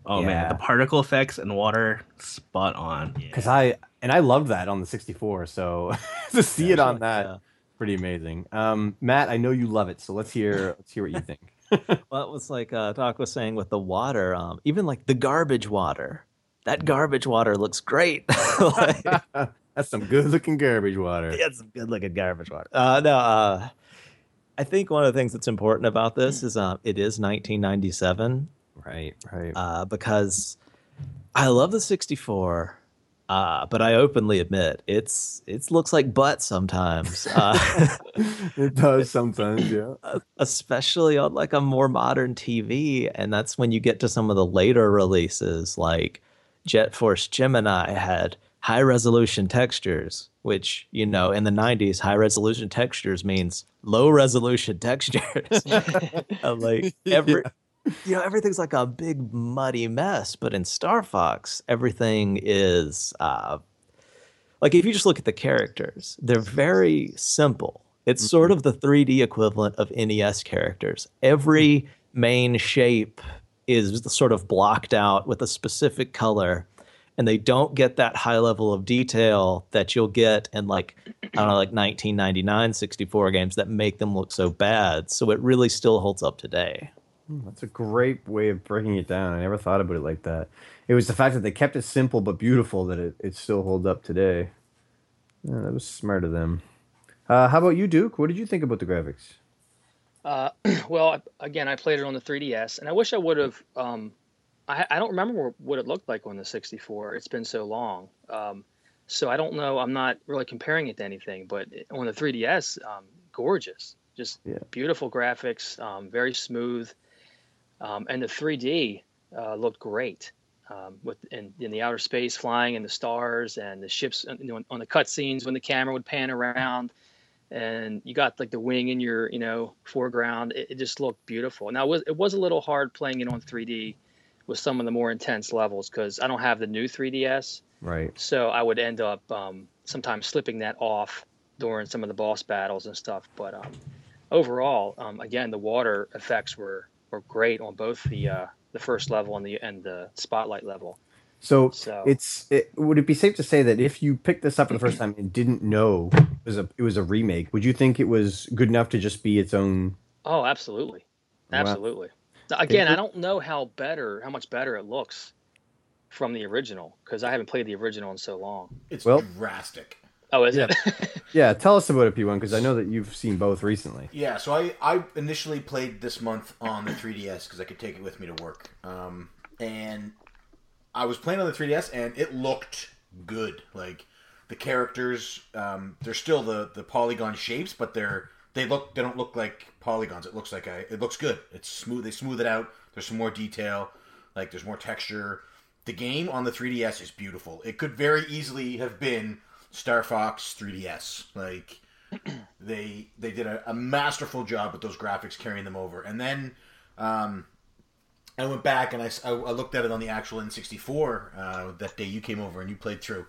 Oh Yeah. man, the particle effects and water, spot on. because I and I loved that on the 64. So to see it on that, Yeah. pretty amazing. Um, Matt, I know you love it, so let's hear let's hear what you think. Well, it was like uh, Doc was saying with the water, um, even like the garbage water. That garbage water looks great. like, That's some good looking garbage water. it's some good looking garbage water. Uh, no, uh, I think one of the things that's important about this is uh, it is 1997 Right, right. uh, because I love the 64. Uh, but I openly admit it's it looks like butt sometimes, uh, it does sometimes, yeah. especially on like a more modern TV. And that's when you get to some of the later releases, like Jet Force Gemini had high resolution textures, which you know in the 90s, high resolution textures means low resolution textures. Like every you know everything's like a big muddy mess but in star fox everything is uh like if you just look at the characters they're very simple. It's sort of the 3d equivalent of nes characters. Every main shape is sort of blocked out with a specific color and they don't get that high level of detail that you'll get in like I don't know like 1999 64 games that make them look so bad so it really still holds up today That's a great way of breaking it down. I never thought about it like that. It was the fact that they kept it simple but beautiful that it, it still holds up today. Yeah, that was smart of them. Uh, how about you, Duke? What did you think about the graphics? Uh, well, I- again, I played it on the 3DS, and I wish I would have. Um, I, I don't remember what it looked like on the 64. It's been so long, um, so I don't know. I'm not really comparing it to anything, but on the 3DS, um, gorgeous, just Yeah. beautiful graphics, um, very smooth, um, and the 3D uh, looked great. Um, with in, in the outer space, flying in the stars and the ships uh, know, on the cutscenes when the camera would pan around, and you got like the wing in your you know foreground. It, it just looked beautiful. Now it was, it was a little hard playing it on 3d with some of the more intense levels because i don't have the new 3ds Right. so i would end up um, sometimes slipping that off during some of the boss battles and stuff. But um, overall um, again the water effects were were great on both the uh, the first level and the and the spotlight level So, So- it's it, would it be safe to say that if you picked this up for the first time and didn't know it was a it was a remake, would you think it was good enough to just be its own? Oh, absolutely, absolutely. Now, Again, I don't know how better, how much better it looks from the original because I haven't played the original in so long. It's Well- drastic. Oh, is Yeah. it? Yeah, tell us about it, P1, because I know that you've seen both recently. Yeah, so I, I initially played this month on the 3DS because I could take it with me to work. Um, and I was playing on the 3DS and it looked good. Like the characters, um, they're still the, the polygon shapes, but they're they look they don't look like polygons. It looks like a it looks good. It's smooth. They smooth it out. There's some more detail. Like there's more texture. The game on the 3DS is beautiful. It could very easily have been Star Fox 3DS. Like they they did a, a masterful job with those graphics carrying them over. And then um, I went back and I, I, looked at it on the actual N64 uh, that day you came over and you played through.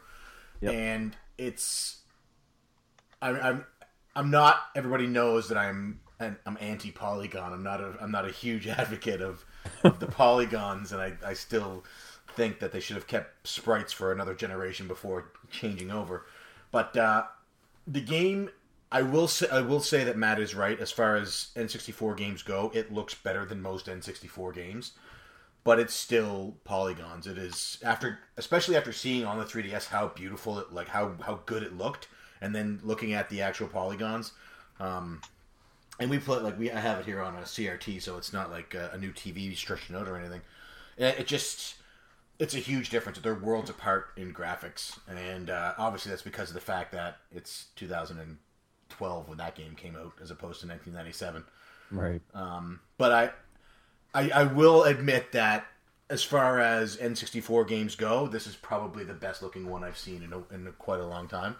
Yep. And it's I, I'm I'm not. Everybody knows that I'm an, I'm anti polygon. I'm not a I'm not a huge advocate of, of the polygons, and I, I still think that they should have kept sprites for another generation before changing over. But uh, the game, I will say I will say that Matt is right as far as N64 games go. It looks better than most N64 games, but it's still polygons. It is after, especially after seeing on the 3DS how beautiful it, like how how good it looked, and then looking at the actual polygons. Um, and we put like we I have it here on a CRT, so it's not like a, a new TV stretching out or anything. It, it just it's a huge difference. They're worlds apart in graphics, and uh, obviously that's because of the fact that it's 2012 when that game came out, as opposed to 1997. Right. Um, but I, I, I will admit that as far as N64 games go, this is probably the best looking one I've seen in, a, in a, quite a long time.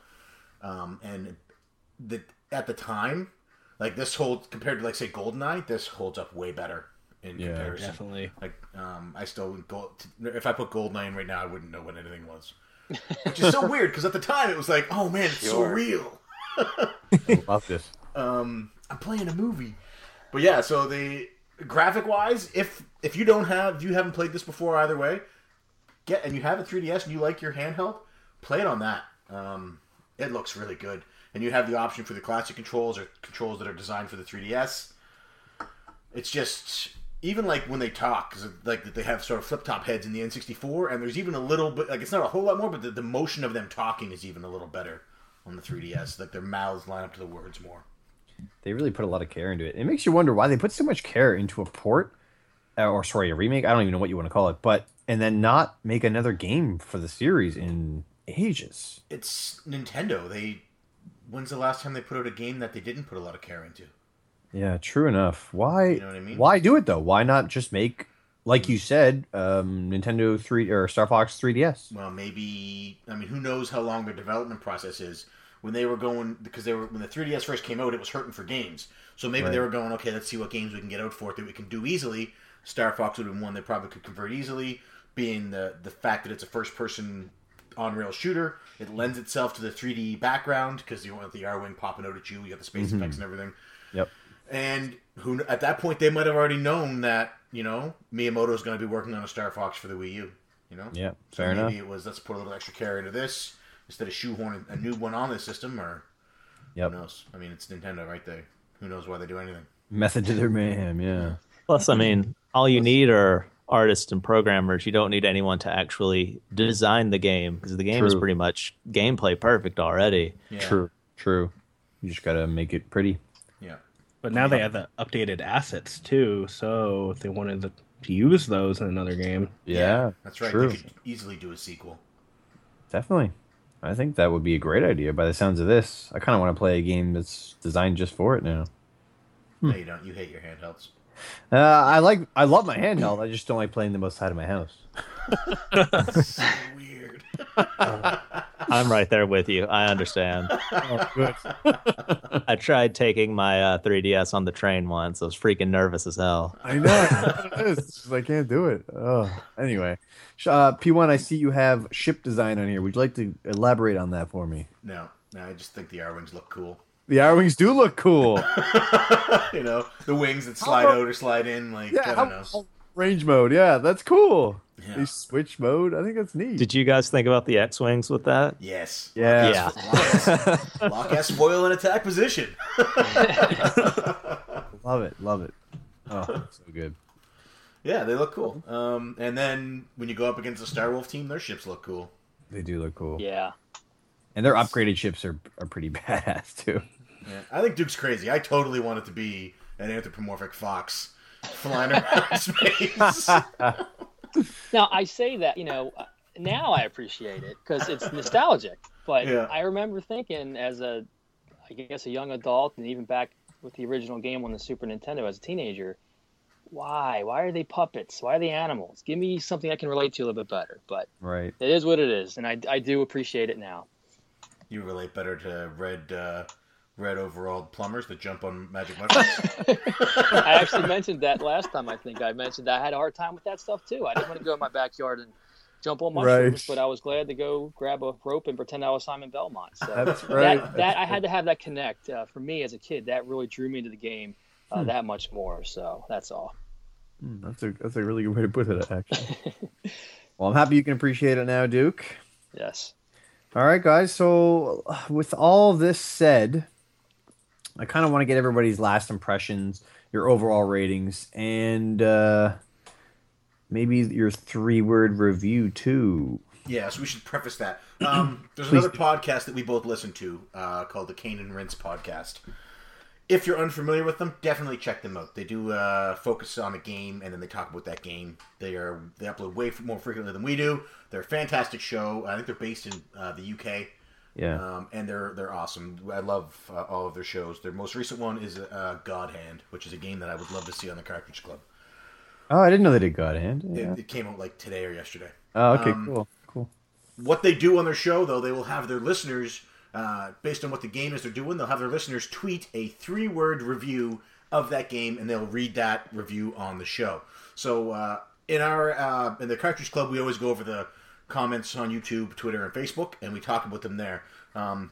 Um, and the, at the time, like this holds compared to like say GoldenEye, this holds up way better in Yeah, comparison. Definitely. Like, um, I still gold. If I put GoldenEye in right now, I wouldn't know what anything was. Which is so weird because at the time it was like, oh man, it's so Sure. Real. Love this. Um, I'm playing a movie. But yeah, so the graphic wise, if if you don't have, if you haven't played this before either way, get and you have a 3DS and you like your handheld, play it on that. Um, it looks really good, and you have the option for the classic controls or controls that are designed for the 3DS. It's just even like when they talk, 'cause like they have sort of flip top heads in the N64, and there's even a little bit like it's not a whole lot more, but the, the motion of them talking is even a little better on the 3DS. Like their mouths line up to the words more. They really put a lot of care into it. It makes you wonder why they put so much care into a port, uh, or sorry, a remake. I don't even know what you want to call it, but and then not make another game for the series in ages. it's Nintendo. They when's the last time they put out a game that they didn't put a lot of care into? Yeah, true enough. Why? You know what I mean? Why do it though? Why not just make, like you said, um, Nintendo three or Star Fox 3DS? Well, maybe I mean who knows how long their development process is. When they were going because they were when the 3DS first came out, it was hurting for games. So maybe they were going, okay, let's see what games we can get out for it that we can do easily. Star Fox would have been one they probably could convert easily, being the the fact that it's a first person on rail shooter. It lends itself to the 3D background because you want the Arwing popping out at you. You got the space mm-hmm. effects and everything. Yep. And who at that point they might have already known that you know Miyamoto's going to be working on a Star Fox for the Wii U. You know, Yeah, so fair maybe enough. it was let's put a little extra care into this instead of shoehorning a new one on this system, or Yep. who knows? I mean, it's Nintendo, right? there. who knows why they do anything. Method to their mayhem. Yeah. Plus, I mean, all you need are artists and programmers. You don't need anyone to actually design the game because the game is pretty much gameplay perfect already. Yeah. True. True. You just gotta make it pretty. Yeah. But now they have the updated assets too, so if they wanted to to use those in another game, Yeah, That's right. True. They could easily do a sequel. Definitely. I think that would be a great idea. By the sounds of this, I kind of want to play a game that's designed just for it now. No, you don't. You hate your handhelds. Uh, I like, I love my handheld. I just don't like playing the most outside of my house. so weird. I'm right there with you. I understand. I tried taking my uh, 3DS on the train once. I was freaking nervous as hell. I know. it's just, I can't do it. Oh. Anyway, uh, P1, I see you have ship design on here. Would you like to elaborate on that for me? No, no. I just think the Arwings look cool. The Arwings do look cool. you know, the wings that slide about- out or slide in. Like yeah, I don't know. Range mode. Yeah, that's cool. Yeah. They switch mode. I think that's neat. Did you guys think about the X Wings with that? Yes. Yeah. Yeah. Lock S, lock S foil in attack position. love it. Love it. Oh, so good. Yeah, they look cool. Um, and then when you go up against the Star Wolf team, their ships look cool. They do look cool. Yeah. And their upgraded ships are, are pretty badass too. Yeah. I think Duke's crazy. I totally want it to be an anthropomorphic fox flying around space. Now I say that you know now I appreciate it because it's nostalgic. But Yeah. I remember thinking as a, I guess a young adult, and even back with the original game on the Super Nintendo as a teenager, why? Why are they puppets? Why are they animals? Give me something I can relate to a little bit better. But Right. it is what it is, and I, I do appreciate it now. you relate better to red, uh, red overall plumbers that jump on magic mushrooms. I actually mentioned that last time. I think I mentioned I had a hard time with that stuff too. I didn't want to go in my backyard and jump on mushrooms, Right. but I was glad to go grab a rope and pretend I was Simon Belmont. So That's right. that, that I had to have that connect uh, for me as a kid. That really drew me into the game uh, Hmm. that much more. So that's all. Mm, That's a that's a really good way to put it, actually. well, I'm happy you can appreciate it now, Duke. Yes. All right, guys. So, with all this said, I kind of want to get everybody's last impressions, your overall ratings, and uh, maybe your three word review too. Yeah, so we should preface that. Um, there's another podcast that we both listen to uh, called the Kane and Rinse podcast. If you're unfamiliar with them, definitely check them out. They do uh, focus on a game and then they talk about that game. They are they upload way more frequently than we do. They're a fantastic show. I think they're based in uh, the UK. Yeah. Um, and they're they're awesome. I love uh, all of their shows. Their most recent one is uh, God Hand, which is a game that I would love to see on the Cartridge Club. oh, I didn't know they did God Hand. Yeah. It, it came out like today or yesterday. Oh, okay, um, cool, cool. What they do on their show, though, they will have their listeners, uh, based on what the game is they're doing, they'll have their listeners tweet a three-word review of that game, and they'll read that review on the show. So uh, in our uh, in the Cartridge Club, we always go over the comments on YouTube, Twitter, and Facebook, and we talk about them there. Um,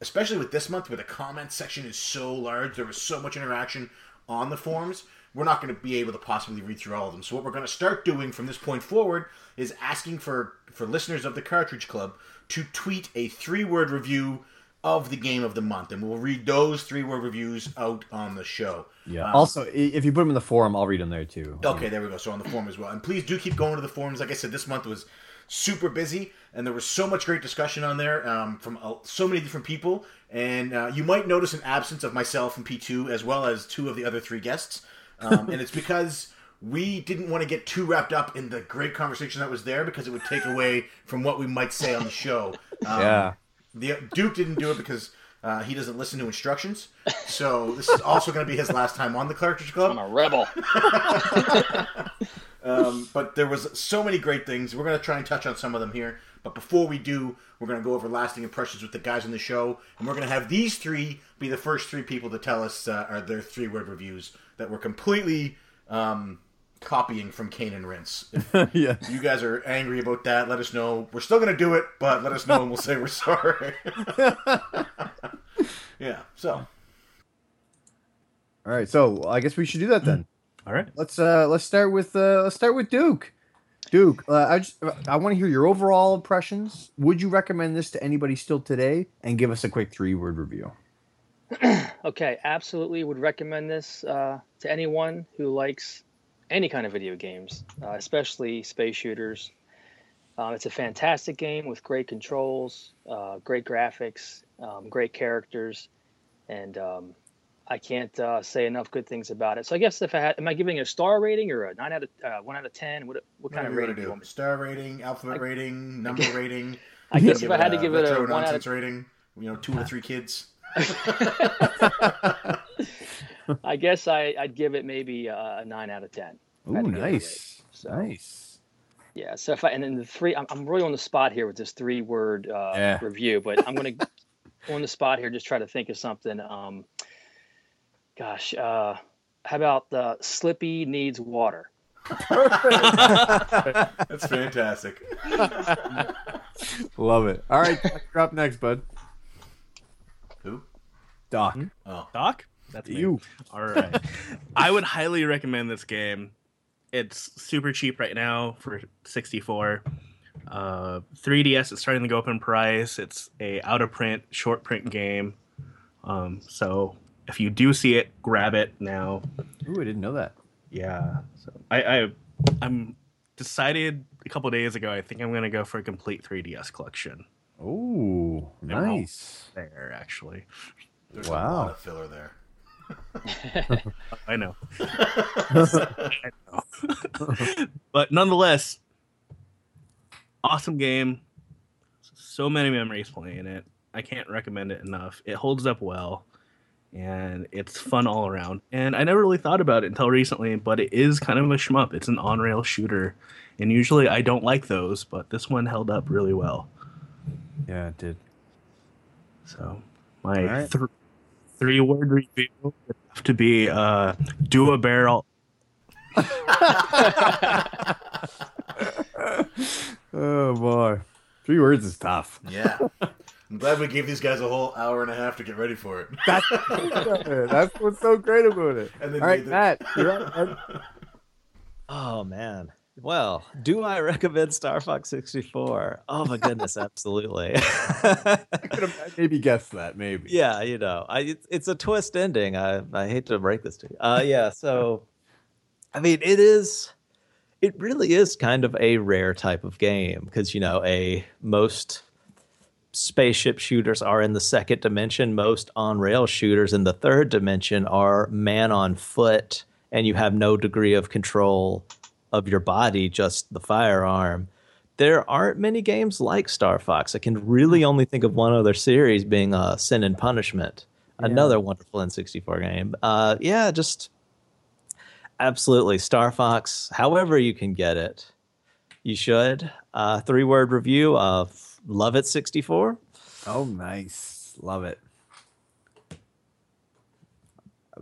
especially with this month where the comments section is so large, there was so much interaction on the forums. We're not going to be able to possibly read through all of them. So what we're going to start doing from this point forward is asking for for listeners of the Cartridge Club to tweet a three-word review of the game of the month, and we'll read those three-word reviews out on the show. Yeah. Um, also, if you put them in the forum, I'll read them there too. Okay, there we go. So on the forum as well. And please do keep going to the forums. Like I said, this month was super busy, and there was so much great discussion on there um, from uh, so many different people. And uh, you might notice an absence of myself and P2 as well as two of the other three guests. Um, and it's because we didn't want to get too wrapped up in the great conversation that was there because it would take away from what we might say on the show. Um, Yeah. the Duke didn't do it because uh, he doesn't listen to instructions. So this is also going to be his last time on the Cartridge Club. I'm a rebel. Um, but there was so many great things. We're going to try and touch on some of them here. But before we do, we're going to go over lasting impressions with the guys on the show, and we're going to have these three be the first three people to tell us uh, are their three word reviews that were completely um, copying from Kane and Rinse. If yeah. you guys are angry about that, let us know. We're still going to do it, but let us know, and we'll say we're sorry. yeah. So All right, so I guess we should do that then. All right. Let's uh let's start with uh let's start with Duke. Duke, uh, I just I want to hear your overall impressions. Would you recommend this to anybody still today? And give us a quick three word review. Okay, absolutely would recommend this uh, to anyone who likes any kind of video games, uh, especially space shooters. Uh, it's a fantastic game with great controls, uh, great graphics, um, great characters, and um, I can't uh, say enough good things about it. So I guess if I had, am I giving it a star rating or a nine out of uh, one out of ten? What what kind of rating do you you want want to me? Star rating, alphabet rating, number rating. I guess if I had to give it a retro one out of rating, you know, two or three kids. I guess I, I'd give it maybe uh, a nine out of ten. if I Ooh, had to give it a rate. nice, So- nice. Yeah. So if I and then the three, I'm, I'm really on the spot here with this three word uh, Yeah. review, but I'm gonna on the spot here just try to think of something. Um, gosh, uh, how about the Slippy needs water? Perfect. That's fantastic. Love it. All right, you're up next, bud. Who? Doc, Oh, Doc? That's me. you. All right. I would highly recommend this game. It's super cheap right now for 64. Uh, 3DS is starting to go up in price. It's a out of print, short print game. Um, so if you do see it, grab it now. Ooh, I didn't know that. Yeah. So I, I I'm decided a couple days ago. I think I'm gonna go for a complete 3DS collection. Ooh, nice. There, actually. there's a Wow. lot of filler there. I know. I know. but nonetheless, awesome game. So many memories playing it. I can't recommend it enough. It holds up well and it's fun all around. And I never really thought about it until recently, but it is kind of a shmup. It's an on rail shooter. And usually I don't like those, but this one held up really well. Yeah, it did. So my All right. th- three word review would have to be uh, do a barrel Oh boy, three words is tough. Yeah. I'm glad we gave these guys a whole hour and a half to get ready for it. That's that's what's so great about it. And then All right, made Matt, you're Oh man. Well, do I recommend Star Fox 64? Oh my goodness, absolutely. I could have maybe guessed that. Maybe. yeah, you know, I it's, it's a twist ending. I I hate to break this to you. Uh yeah, so I mean, it is it really is kind of a rare type of game because you know a most spaceship shooters are in the second dimension. Most on-rail shooters in the third dimension are man on foot and you have no degree of control of your body just the firearm. There aren't many games like star fox. I can really only think of one other series being uh, sin and punishment another wonderful n64 game. Uh, yeah just absolutely star fox however you can get it. You should. Uh, three word review of love it 64 Oh, nice. Love it.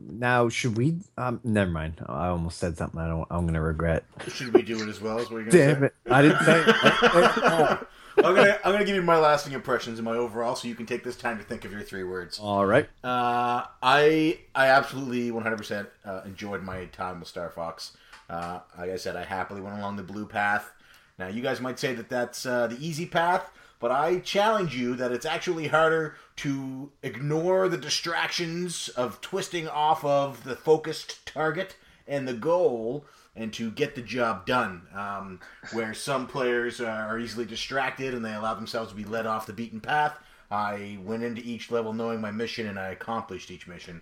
Now, should we? Um, never mind. I almost said something. I don't. I'm gonna regret. Should we do it as well? Is what you're gonna Damn say? it! I didn't say. it. I'm gonna I'm gonna give you my lasting impressions and my overall, so you can take this time to think of your three words. All right. Uh, I I absolutely 100% uh, enjoyed my time with Star Fox. Uh, like I said, I happily went along the blue path. Now, you guys might say that that's uh, the easy path, but I challenge you that it's actually harder to ignore the distractions of twisting off of the focused target and the goal and to get the job done. Um, where some players are easily distracted and they allow themselves to be led off the beaten path. I went into each level knowing my mission and I accomplished each mission.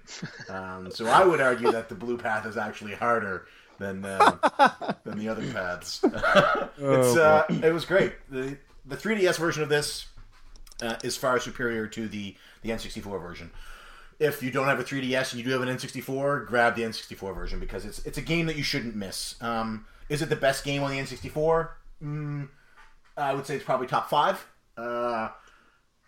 Um, so I would argue that the blue path is actually harder than uh, than the other paths. it's uh, it was great. The the 3DS version of this uh, is far superior to the the N64 version. If you don't have a 3DS and you do have an N64, grab the N64 version because it's it's a game that you shouldn't miss. Um, is it the best game on the N64? Mm, I would say it's probably top five. Uh,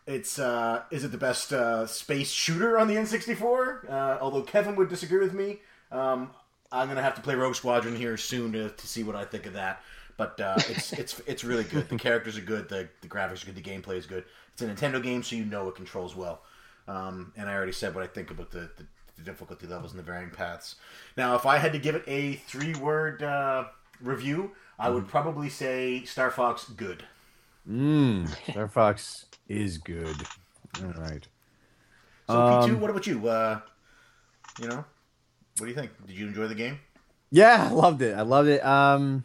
it's uh, is it the best uh, space shooter on the N64? Uh, although Kevin would disagree with me. Um, I'm gonna have to play Rogue Squadron here soon to, to see what I think of that. But uh, it's it's it's really good. The characters are good. The the graphics are good. The gameplay is good. It's a Nintendo game, so you know it controls well. Um, and I already said what I think about the, the, the difficulty levels and the varying paths. Now, if I had to give it a three word uh, review, I would probably say Star Fox good. Mm, Star Fox is good. All right. So P2, Um, what about you? Uh, you know, what do you think? Did you enjoy the game? Yeah, I loved it. I loved it. Um,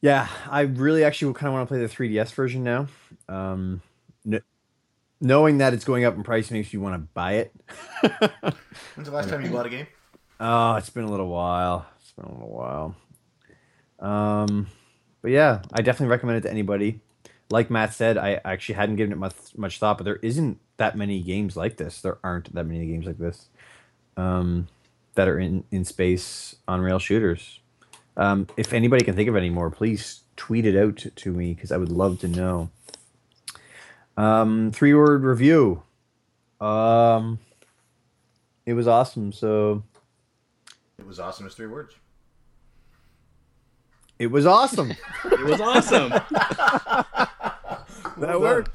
yeah, I really actually kind of want to play the 3DS version now. Um, kn- knowing that it's going up in price makes you want to buy it. When's the last time you bought a game? Oh, it's been a little while. It's been a little while. Um, but yeah, I definitely recommend it to anybody. Like Matt said, I actually hadn't given it much much thought, but there isn't that many games like this. There aren't that many games like this um, that are in in space on rail shooters. Um, if anybody can think of any more, please tweet it out to me because I would love to know. Um, three word review. Um, it was awesome. So It was awesome as three words. it was awesome. It was awesome. that works.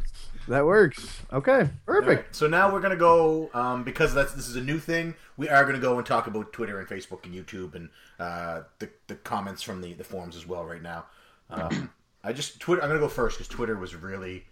That works. Okay, perfect. Alright, So now we're gonna go um, because that's this is a new thing. We are gonna go and talk about Twitter and Facebook and YouTube and uh, the the comments from the the forums as well right now. Um, I just Twitter. I'm gonna go first because Twitter was really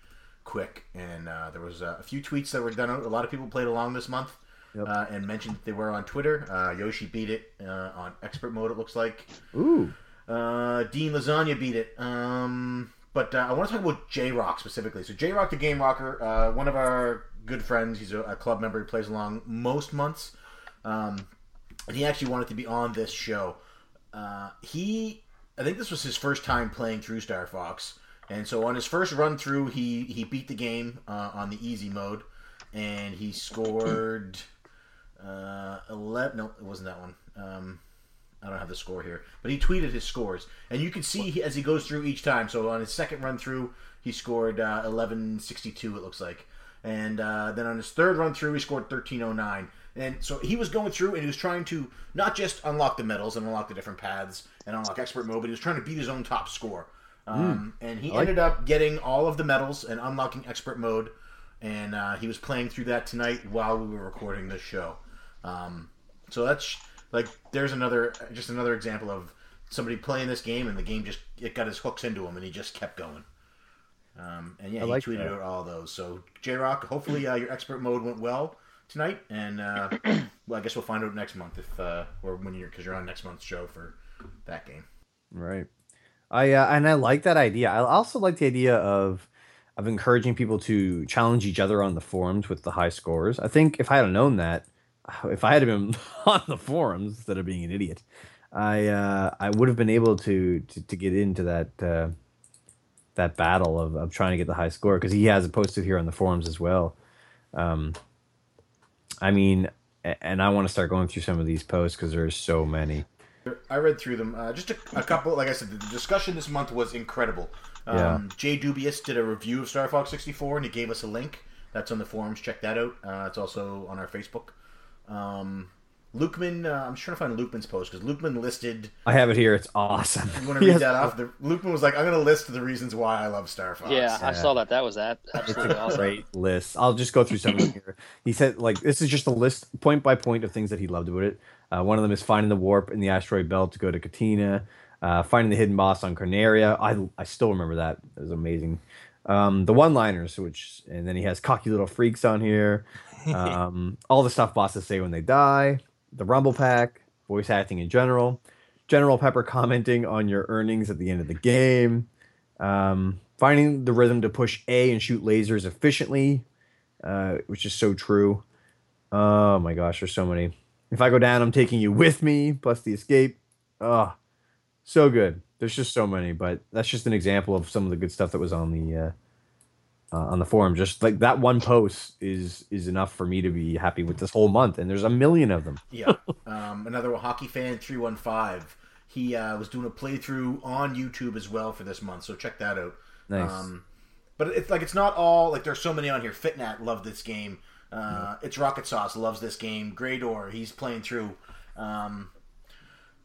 quick and uh, there was uh, a few tweets that were done. A lot of people played along this month Yep. uh, and mentioned that they were on Twitter. Uh, Yoshi beat it uh, on expert mode. It looks like. Ooh. Uh, Dean Lasagna beat it. Um, but uh, I want to talk about J Rock specifically. So J Rock, the game rocker, uh, one of our good friends. He's a, a club member. He plays along most months, um, and he actually wanted to be on this show. Uh, he, I think this was his first time playing through Star Fox, and so on his first run through, he he beat the game uh, on the easy mode, and he scored uh, eleven. No, it wasn't that one. Um, I don't have the score here, but he tweeted his scores, and you can see he, as he goes through each time. So on his second run through, he scored uh, eleven sixty two. It looks like, and uh, then on his third run through, he scored thirteen oh nine. And so he was going through, and he was trying to not just unlock the medals and unlock the different paths and unlock expert mode, but he was trying to beat his own top score. Um, and he ended up getting all of the medals and unlocking expert mode, and uh, he was playing through that tonight while we were recording this show. Um, so that's like there's another just another example of somebody playing this game and the game just it got his hooks into him and he just kept going. Um, and yeah, I he like tweeted that. out all those. So J Rock, hopefully uh, your expert mode went well tonight, and uh, well, I guess we'll find out next month if uh, or when you're because you're on next month's show for that game. Right. I uh, and I like that idea. I also like the idea of of encouraging people to challenge each other on the forums with the high scores. I think if I had known that, if I had been on the forums instead of being an idiot, I uh, I would have been able to to, to get into that uh, that battle of, of trying to get the high score because he has it posted here on the forums as well. Um, I mean, and I want to start going through some of these posts because there's so many. I read through them. Uh, just a, a, couple. Like I said, the discussion this month was incredible. Um, Yeah. Jay Dubious did a review of Star Fox 64, and he gave us a link. That's on the forums. Check that out. Uh, it's also on our Facebook. Um, Lukeman, uh, I'm trying to find Lukeman's post because Lukeman listed. I have it here. It's awesome. You want to read that off? The, Lukeman was like, "I'm going to list the reasons why I love Star Fox." Yeah, I saw that. That was that absolutely awesome. Great list. I'll just go through some of them here. He said, like, this is just a list, point by point, of things that he loved about it. Uh, one of them is finding the warp in the asteroid belt to go to Katina, uh, finding the hidden boss on Corneria. I I still remember that. It was amazing. Um, the one-liners, which, and then he has cocky little freaks on here. Um, all the stuff bosses say when they die. The Rumble Pack, voice acting in general. General Pepper commenting on your earnings at the end of the game. Um, finding the rhythm to push A and shoot lasers efficiently, uh, which is so true. Oh my gosh, there's so many. If I go down, I'm taking you with me, plus the escape. Oh, so good. There's just so many, but that's just an example of some of the good stuff that was on the uh, uh, on the forum. Just like that one post is is enough for me to be happy with this whole month, and there's a million of them. Yeah. Um, another hockey fan, three one five. He uh, was doing a playthrough on YouTube as well for this month, so check that out. Nice. Um, but it's like it's not all like there's so many on here. Fitnat loved this game. Uh, It's Rocket Sauce loves this game. Greydor, he's playing through. Um,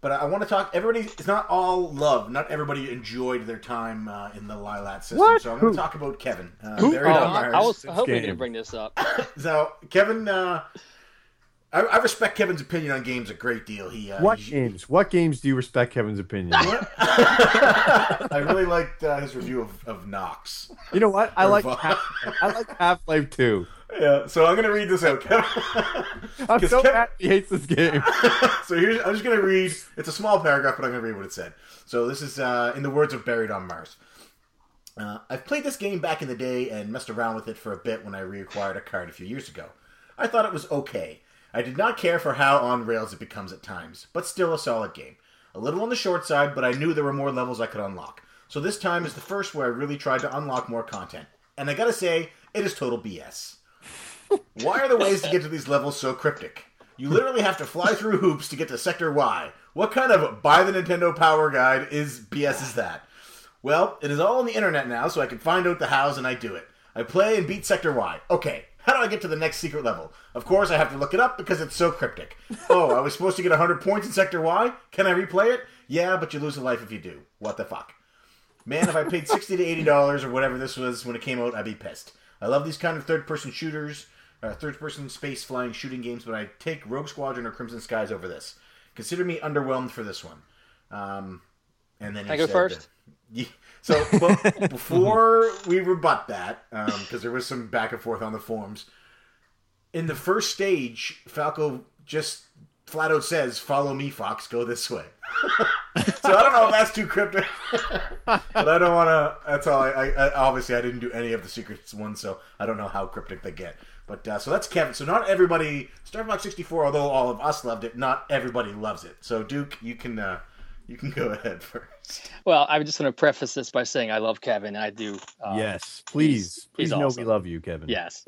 but I want to talk. Everybody, it's not all love. Not everybody enjoyed their time uh, in the Lylat system. What? So I'm going to talk about Kevin. Uh, Who? Oh, I, Mars. I was hoping you game. didn't bring this up. So Kevin, uh, I, I respect Kevin's opinion on games a great deal. He uh, What he- games? What games do you respect Kevin's opinion? I really liked uh, his review of, of Knox. you know what? I like Half, I like Half Life Two. Yeah, so I'm gonna read this out. I'm 'Cause so Kev- mad he hates this game. so here's I'm just gonna read. It's a small paragraph, but I'm gonna read what it said. So this is uh, in the words of Buried on Mars. Uh, I've played this game back in the day and messed around with it for a bit when I reacquired a card a few years ago. I thought it was okay. I did not care for how on rails it becomes at times, but still a solid game. A little on the short side, but I knew there were more levels I could unlock. So this time is the first where I really tried to unlock more content. And I gotta say, it is total BS. Why are the ways to get to these levels so cryptic? You literally have to fly through hoops to get to Sector Y. What kind of buy the Nintendo Power Guide is BS is that? Well, it is all on the internet now, so I can find out the hows and I do it. I play and beat Sector Y. Okay, how do I get to the next secret level? Of course, I have to look it up because it's so cryptic. Oh, I was supposed to get 100 points in Sector Y? Can I replay it? Yeah, but you lose a life if you do. What the fuck? Man, if I paid 60 to 80 dollars or whatever this was when it came out, I'd be pissed. I love these kind of third-person shooters, uh, third-person space flying shooting games, but I take Rogue Squadron or Crimson Skies over this. Consider me underwhelmed for this one. Um, and then he I go said first? Ye- so before we rebut that, because there was some back and forth on the forums, in the first stage, Falco just flat out says, "Follow me, Fox. Go this way." so I don't know if that's too cryptic, but I don't want to. That's all. I, I, I obviously I didn't do any of the secrets ones, so I don't know how cryptic they get. But uh, so that's Kevin. So not everybody Star Fox 64, although all of us loved it, not everybody loves it. So Duke, you can uh, you can go ahead first. Well, I'm just want to preface this by saying I love Kevin. I do. Um, yes, please, please he's know we love you, Kevin. Yes.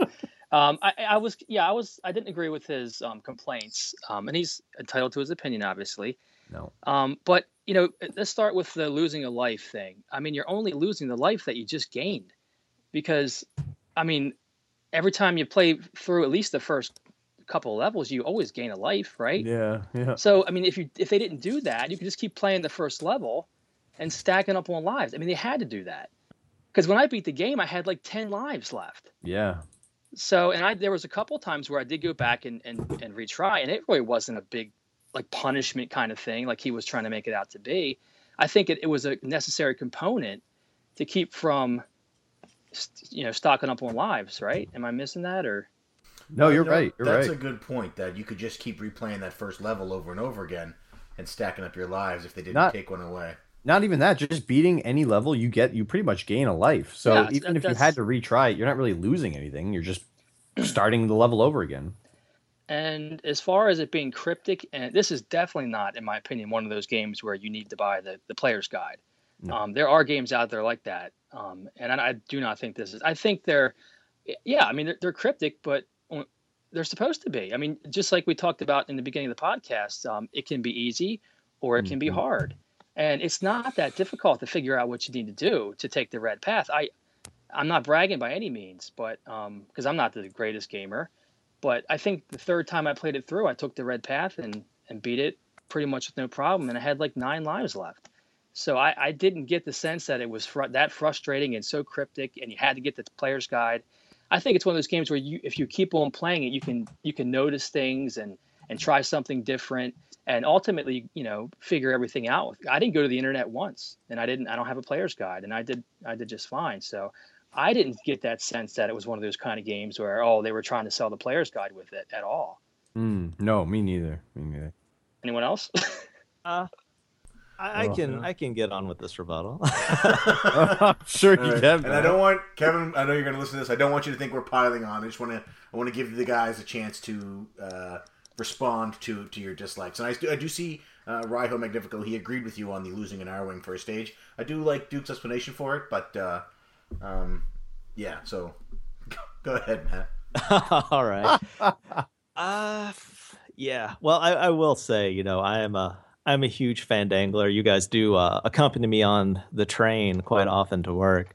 Um, I, I was, yeah, I was, I didn't agree with his um, complaints, um, and he's entitled to his opinion, obviously. No. Um, but you know, let's start with the losing a life thing. I mean, you're only losing the life that you just gained, because, I mean, every time you play through at least the first couple of levels, you always gain a life, right? Yeah, yeah. So, I mean, if you if they didn't do that, you could just keep playing the first level and stacking up on lives. I mean, they had to do that because when I beat the game, I had like ten lives left. Yeah. So, and I there was a couple times where I did go back and and, and retry, and it really wasn't a big like punishment kind of thing, like he was trying to make it out to be. I think it, it was a necessary component to keep from, st- you know, stocking up on lives. Right? Am I missing that or? No, you're No, right. You're that's right. a good point. That you could just keep replaying that first level over and over again and stacking up your lives if they didn't Not- take one away. not even that. Just beating any level you get, you pretty much gain a life. So Yeah, even that- if you had to retry it, you're not really losing anything. You're just starting the level over again. And as far as it being cryptic, and this is definitely not, in my opinion, one of those games where you need to buy the, the player's guide. No. Um, there are games out there like that, um, and I, I do not think this is. I think they're, yeah, I mean they're, they're cryptic, but they're supposed to be. I mean, just like we talked about in the beginning of the podcast, um, it can be easy or it can be Mhm. hard, and it's not that difficult to figure out what you need to do to take the red path. I, I'm not bragging by any means, but because I'm not the greatest gamer, but I think the third time I played it through, I took the red path and and beat it pretty much with no problem, and I had like nine lives left. So I, I didn't get the sense that it was fr- that frustrating and so cryptic, and you had to get the player's guide. I think it's one of those games where you, if you keep on playing it, you can you can notice things and and try something different, and ultimately, you know, figure everything out. I didn't go to the internet once, and I didn't. I don't have a player's guide, and I did I did just fine. So I didn't get that sense that it was one of those kind of games where oh they were trying to sell the player's guide with it at all. Mm, no, me neither. Me neither. Anyone else? Uh, I, I Oh, can yeah. I can get on with this rebuttal. sure All you right. can. And I don't want Kevin. I know you're going to listen to this. I don't want you to think we're piling on. I just want to. I want to give the guys a chance to uh, respond to to your dislikes. And I do. I do see uh, Raiho Magnifico. He agreed with you on the losing an Arwing first stage. I do like Duke's explanation for it, but uh, um, yeah. So go ahead, Matt. All right. Uh, yeah. Well, I, I will say, you know, I am a I'm a huge fan dangler. You guys do uh, accompany me on the train quite often to work.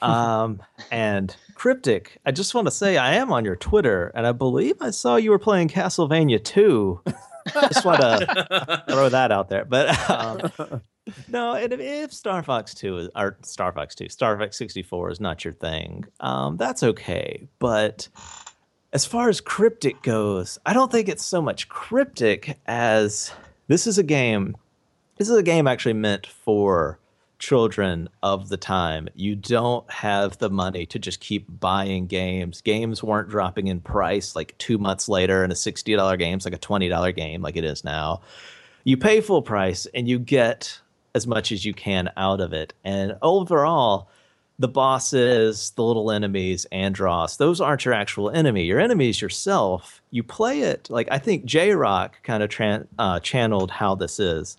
Um, and cryptic. I just want to say I am on your Twitter, and I believe I saw you were playing Castlevania 2. just want to throw that out there. But um, no, and if, if Star Fox 2 is, or Star Fox 2, Star Fox 64 is not your thing, um, that's okay. But as far as cryptic goes, I don't think it's so much cryptic as this is a game. This is a game actually meant for children of the time. You don't have the money to just keep buying games. Games weren't dropping in price like two months later, and a $60 game's like a $20 game, like it is now. You pay full price and you get as much as you can out of it. And overall, the bosses, the little enemies, Andross, those aren't your actual enemy. Your enemy is yourself. You play it like I think J Rock kind of tran uh, channeled how this is.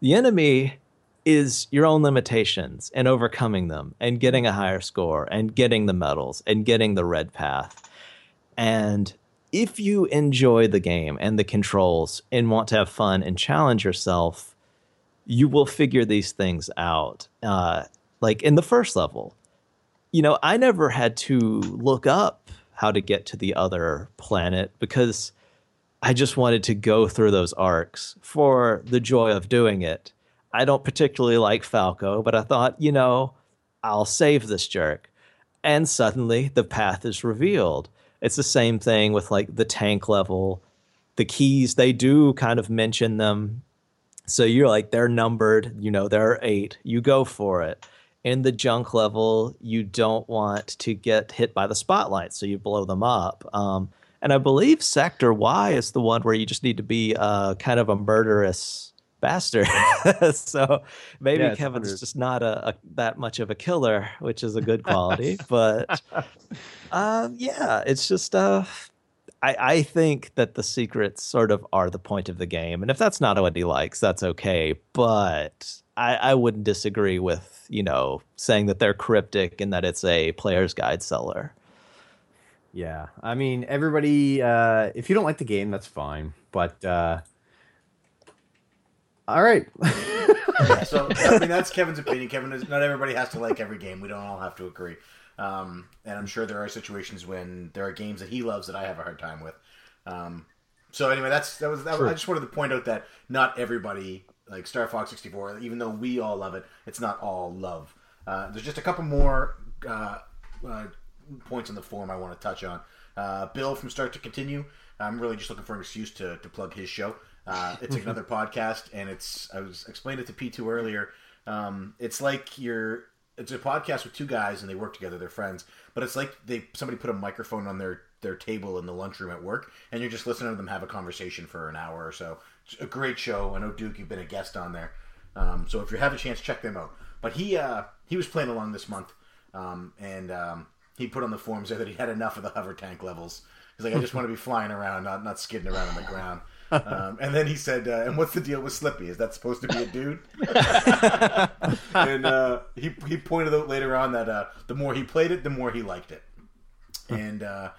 The enemy is your own limitations and overcoming them and getting a higher score and getting the medals and getting the red path. And if you enjoy the game and the controls and want to have fun and challenge yourself, you will figure these things out. Uh, like in the first level, you know, I never had to look up how to get to the other planet because I just wanted to go through those arcs for the joy of doing it. I don't particularly like Falco, but I thought, you know, I'll save this jerk. And suddenly the path is revealed. It's the same thing with like the tank level. The keys, they do kind of mention them. So you're like, they're numbered, you know, there are eight. You go for it. In the junk level, you don't want to get hit by the spotlight, so you blow them up. Um, and I believe Sector Y is the one where you just need to be uh, kind of a murderous bastard. so maybe Yeah, Kevin's just not a, a that much of a killer, which is a good quality. but um, yeah, it's just uh, I, I think that the secrets sort of are the point of the game, and if that's not what he likes, that's okay. But I, I wouldn't disagree with you know saying that they're cryptic and that it's a player's guide seller. Yeah, I mean, everybody. Uh, if you don't like the game, that's fine. But uh, all right, Yeah, so I mean that's Kevin's opinion. Kevin is not everybody has to like every game. We don't all have to agree. Um, and I'm sure there are situations when there are games that he loves that I have a hard time with. Um, so anyway, that's that was, that was I just wanted to point out that not everybody like Star Fox 64, even though we all love it, it's not all love. Uh, there's just a couple more uh, uh, points in the form I want to touch on. Uh, Bill from Start to Continue. I'm really just looking for an excuse to, to plug his show. Uh, it's another podcast, and it's I was explained it to P2 earlier. Um, it's like you're it's a podcast with two guys and they work together. They're friends, but it's like they somebody put a microphone on their their table in the lunchroom at work, and you're just listening to them have a conversation for an hour or so. A great show. I know Duke, you've been a guest on there. Um, so if you have a chance, check them out. But he uh, he was playing along this month, um, and um, he put on the forums there that he had enough of the hover tank levels. He's like, I just want to be flying around, not not skidding around on the ground. Um, and then he said, uh, "And what's the deal with Slippy? Is that supposed to be a dude?" and uh, he he pointed out later on that uh, the more he played it, the more he liked it. And uh,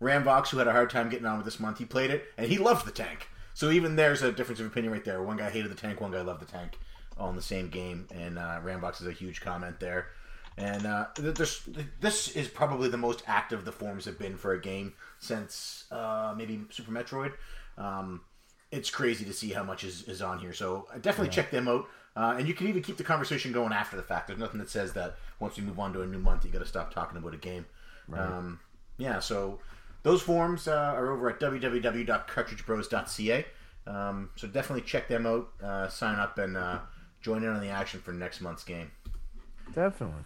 Ramvox, who had a hard time getting on with this month, he played it and he loved the tank. So even there's a difference of opinion right there. One guy hated the tank, one guy loved the tank, all in the same game. And uh, Ramvox is a huge comment there. And uh, th- this this is probably the most active the forums have been for a game since uh, maybe Super Metroid. Um, it's crazy to see how much is, is on here. So uh, definitely check them out. Uh, and you can even keep the conversation going after the fact. There's nothing that says that once we move on to a new month, you got to stop talking about a game. Um, yeah, so those forms uh, are over at www.cartridgebros.ca. Um, so definitely check them out, uh, sign up, and uh, join in on the action for next month's game. Definitely.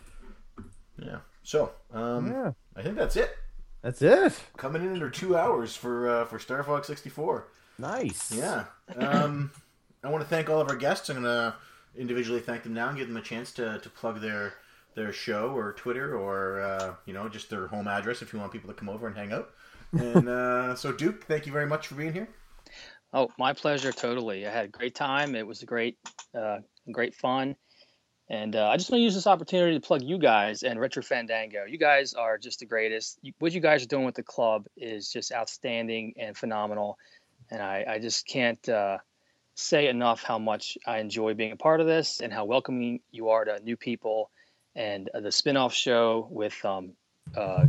Yeah. So um, Yeah. I think that's it. That's it. Coming in under two hours for uh, for Star Fox 64. Nice. Yeah. Um, I want to thank all of our guests. I'm going to individually thank them now and give them a chance to, to plug their their show or Twitter or uh, you know just their home address if you want people to come over and hang out. And uh, so Duke, thank you very much for being here. Oh, my pleasure. Totally. I had a great time. It was a great, uh, great fun. And uh, I just want to use this opportunity to plug you guys and Retro Fandango. You guys are just the greatest. What you guys are doing with the club is just outstanding and phenomenal. And I, I just can't uh, say enough how much I enjoy being a part of this and how welcoming you are to new people. And uh, the spin off show with um, uh,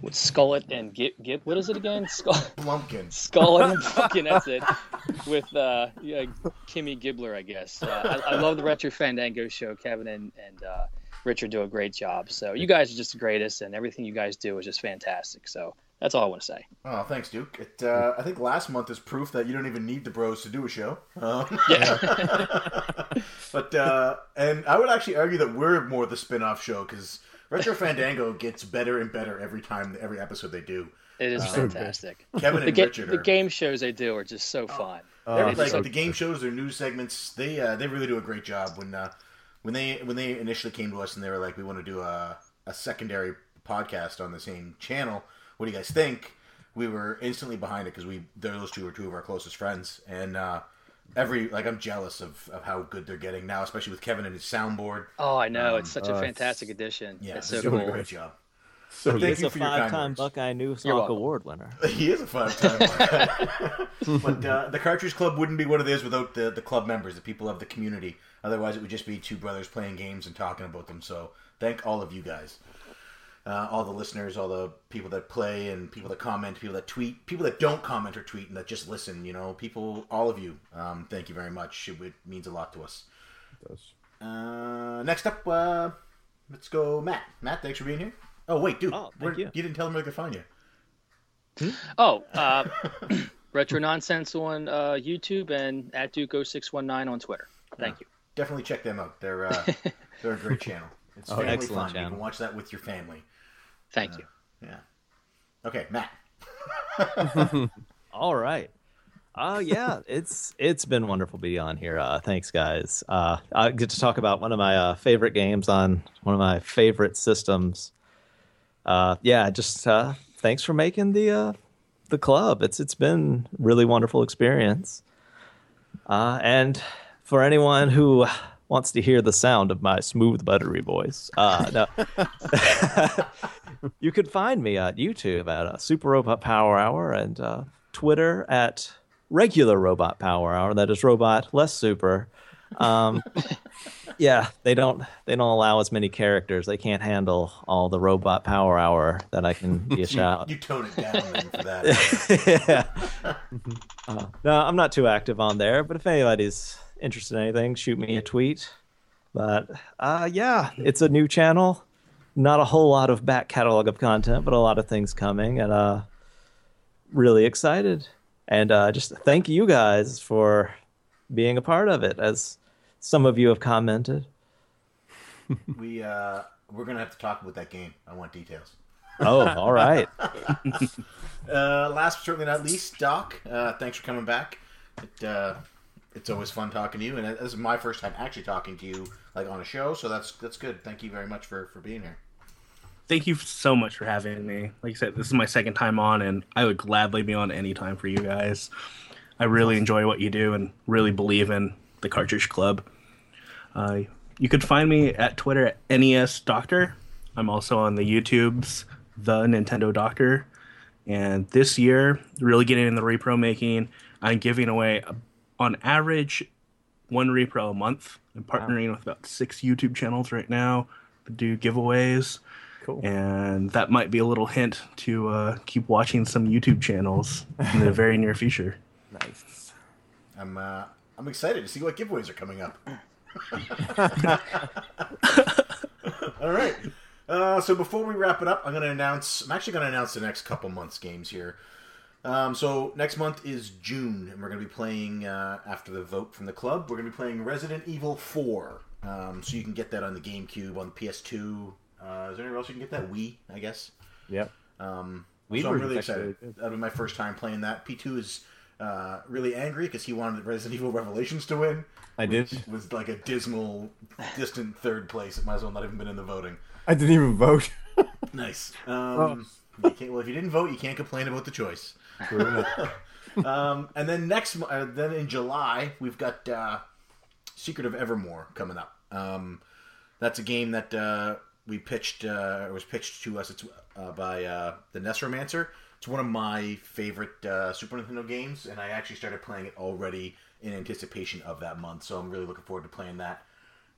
with Skullet and Gib, Gib, what is it again? Skull. Blumpkin. Skull and Pumpkin, that's it. With uh, yeah, Kimmy Gibbler, I guess. Uh, I, I love the Retro Fandango show. Kevin and, and uh, Richard do a great job. So you guys are just the greatest, and everything you guys do is just fantastic. So that's all I want to say. Oh, thanks, Duke. It, uh, I think last month is proof that you don't even need the bros to do a show. Um, but uh, and I would actually argue that we're more the spin-off show because Retro Fandango gets better and better every time, every episode they do. It is fantastic. Kevin The, and ga- Richard the game shows they do are just so fun. They're, It's like so- the game shows, their news segments. They uh, they really do a great job. When uh, when they when they initially came to us and they were like, we want to do a a secondary podcast on the same channel. What do you guys think? We were instantly behind it because we those two are two of our closest friends, and uh, every like I'm jealous of, of how good they're getting now, especially with Kevin and his soundboard. Oh, I know. it's such uh, a fantastic addition. Yeah, it's so doing cool. a great job. So Thank He's you a for your kind five-time. Buckeye New You're Sock. Award winner. He is a five time. but uh, the Cartridge Club wouldn't be what it is without the, the club members, the people of the community. Otherwise, it would just be two brothers playing games and talking about them. So, thank all of you guys. Uh, all the listeners, all the people that play, and people that comment, people that tweet, people that don't comment or tweet, and that just listen. You know, people, all of you. Um, thank you very much. It, it means a lot to us. Uh, next up, uh, let's go, Matt. Matt, thanks for being here. Oh wait, dude, Oh, thank where- you. You didn't tell them where they could find you. Oh, uh, Retro Nonsense on uh, YouTube and at Duco619 on Twitter. Thank you. definitely check them out. They're uh, they're a great channel. It's family excellent fun. You can watch that with your family. Thank you. Yeah. Okay, Matt. All right. Uh yeah, it's it's been wonderful being on here. Uh, thanks, guys. Uh, I get to talk about one of my uh, favorite games on one of my favorite systems. Uh, yeah, just uh, thanks for making the uh, the club. It's it's been really wonderful experience. Uh, and for anyone who wants to hear the sound of my smooth, buttery voice, uh, no. you can find me at YouTube at uh, Super Robot Power Hour and uh, Twitter at regular Robot Power Hour. That is robot less super. Um, yeah, they don't they don't allow as many characters. They can't handle all the Robot Power Hour that I can dish out. You tone it down for that. yeah. Uh, no, I'm not too active on there, but if anybody's interested in anything, shoot me a tweet. But uh, yeah, it's a new channel. Not a whole lot of back catalog of content, but a lot of things coming, and uh, really excited. And uh, just thank you guys for being a part of it, as some of you have commented. we uh, we're gonna have to talk about that game. I want details. Oh, all right. Uh, last but certainly not least, Doc. Uh, thanks for coming back. It, uh, it's always fun talking to you, and this is my first time actually talking to you like on a show, so that's that's good. Thank you very much for for being here. Thank you so much for having me. Like I said, this is my second time on, and I would gladly be on any time for you guys. I really enjoy what you do and really believe in the Cartridge Club. Uh, you could find me at Twitter at NES Doctor. I'm also on the YouTubes, The Nintendo Doctor. And this year, really getting in the repro making, I'm giving away, on average, one repro a month. I'm partnering with about six YouTube channels right now to do giveaways. Cool. And that might be a little hint to uh, keep watching some YouTube channels in the very near future. Nice. I'm uh, I'm excited to see what giveaways are coming up. All right. Uh, so before we wrap it up, I'm going to announce. I'm actually going to announce the next couple months' games here. Um, so next month is June, and we're going to be playing uh, after the vote from the club. We're going to be playing Resident Evil 4. Um, so you can get that on the GameCube, on the PS2. Uh, is there anywhere else you can get that? Wii, I guess. Yep. Um, Wii so I'm really excited. really. That'll be my first time playing that. P2 is uh, really angry because he wanted Resident Evil Revelations to win. I did. Was like a dismal, distant third place. It might as well not even been in the voting. I didn't even vote. Nice. Um, you can't, well, if you didn't vote, you can't complain about the choice. um, and then next, uh, then in July, we've got uh, Secret of Evermore coming up. Um, that's a game that uh, we pitched, uh, or was pitched to us. It's uh, by uh, the Nesromancer. It's one of my favorite uh, Super Nintendo games, and I actually started playing it already in anticipation of that month. So I'm really looking forward to playing that.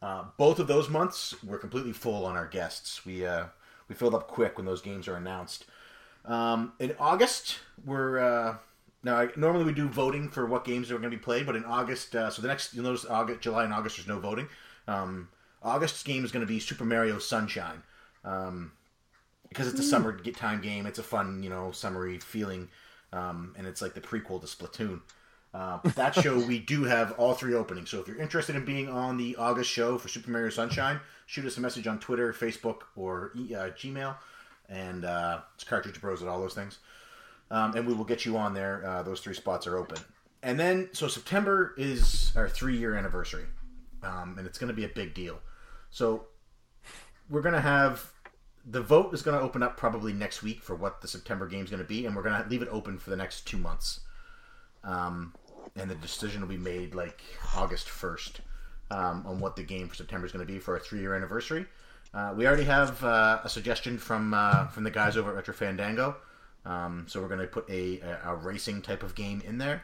Uh, both of those months were completely full on our guests. We uh, we filled up quick when those games are announced. Um, in August, we're uh, now I, normally we do voting for what games are going to be played, but in August, uh, so the next you'll notice August, July, and August, there's no voting. Um, August's game is going to be Super Mario Sunshine, um, because it's a summer time game. It's a fun, you know, summery feeling, um, and it's like the prequel to Splatoon. Uh, but that show we do have all three openings. So if you're interested in being on the August show for Super Mario Sunshine, shoot us a message on Twitter, Facebook, or uh, Gmail, and uh, it's Cartridge Bros at all those things, um, and we will get you on there. Uh, those three spots are open, and then so September is our three year anniversary, um, and it's going to be a big deal. So we're going to have the vote is going to open up probably next week for what the September game is going to be, and we're going to leave it open for the next two months. Um, and the decision will be made like August 1st um, on what the game for September is going to be for our three year anniversary. Uh, we already have uh, a suggestion from uh, from the guys over at Retro Fandango, um, so we're going to put a, a, a racing type of game in there.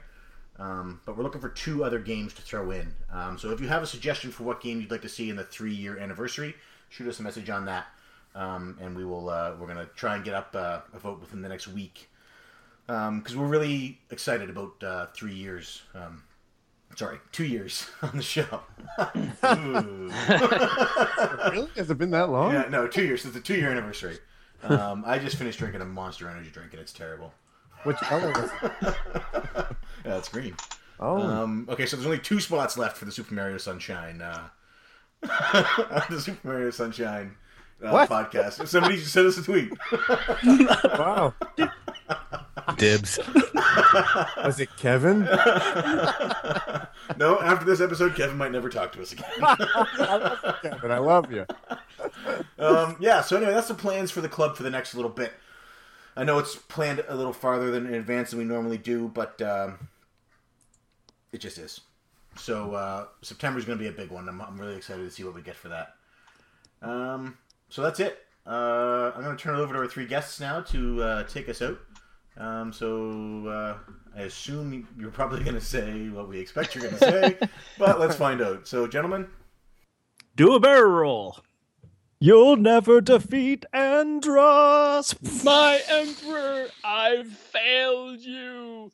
Um, but we're looking for two other games to throw in. Um, so if you have a suggestion for what game you'd like to see in the three year anniversary, shoot us a message on that, um, and we will. Uh, we're going to try and get up uh, a vote within the next week because we're really excited about uh, three years. Um, sorry, two years on the show. Really? Has it been that long? yeah, no, two years. It's the two year anniversary. Um, I just finished drinking a Monster Energy drink, and it's terrible. Which color was it? Yeah, it's green. Oh, Um, okay, so there's only two spots left for the Super Mario Sunshine. Uh, the Super Mario Sunshine uh, What? podcast. Somebody just sent us a tweet. wow. Dibs. Was it Kevin? no, after this episode, Kevin might never talk to us again. Kevin, I love you. um, yeah, so anyway, that's the plans for the club for the next little bit. I know it's planned a little farther than in advance than we normally do, but um, it just is. So uh, September is going to be a big one. I'm, I'm really excited to see what we get for that. Um, so that's it. Uh, I'm going to turn it over to our three guests now to uh, take us out. Um, so uh, I assume you're probably going to say what we expect you're going to say, but let's find out. So, gentlemen, Do a barrel roll. You'll never defeat Andross. My emperor, I've failed you.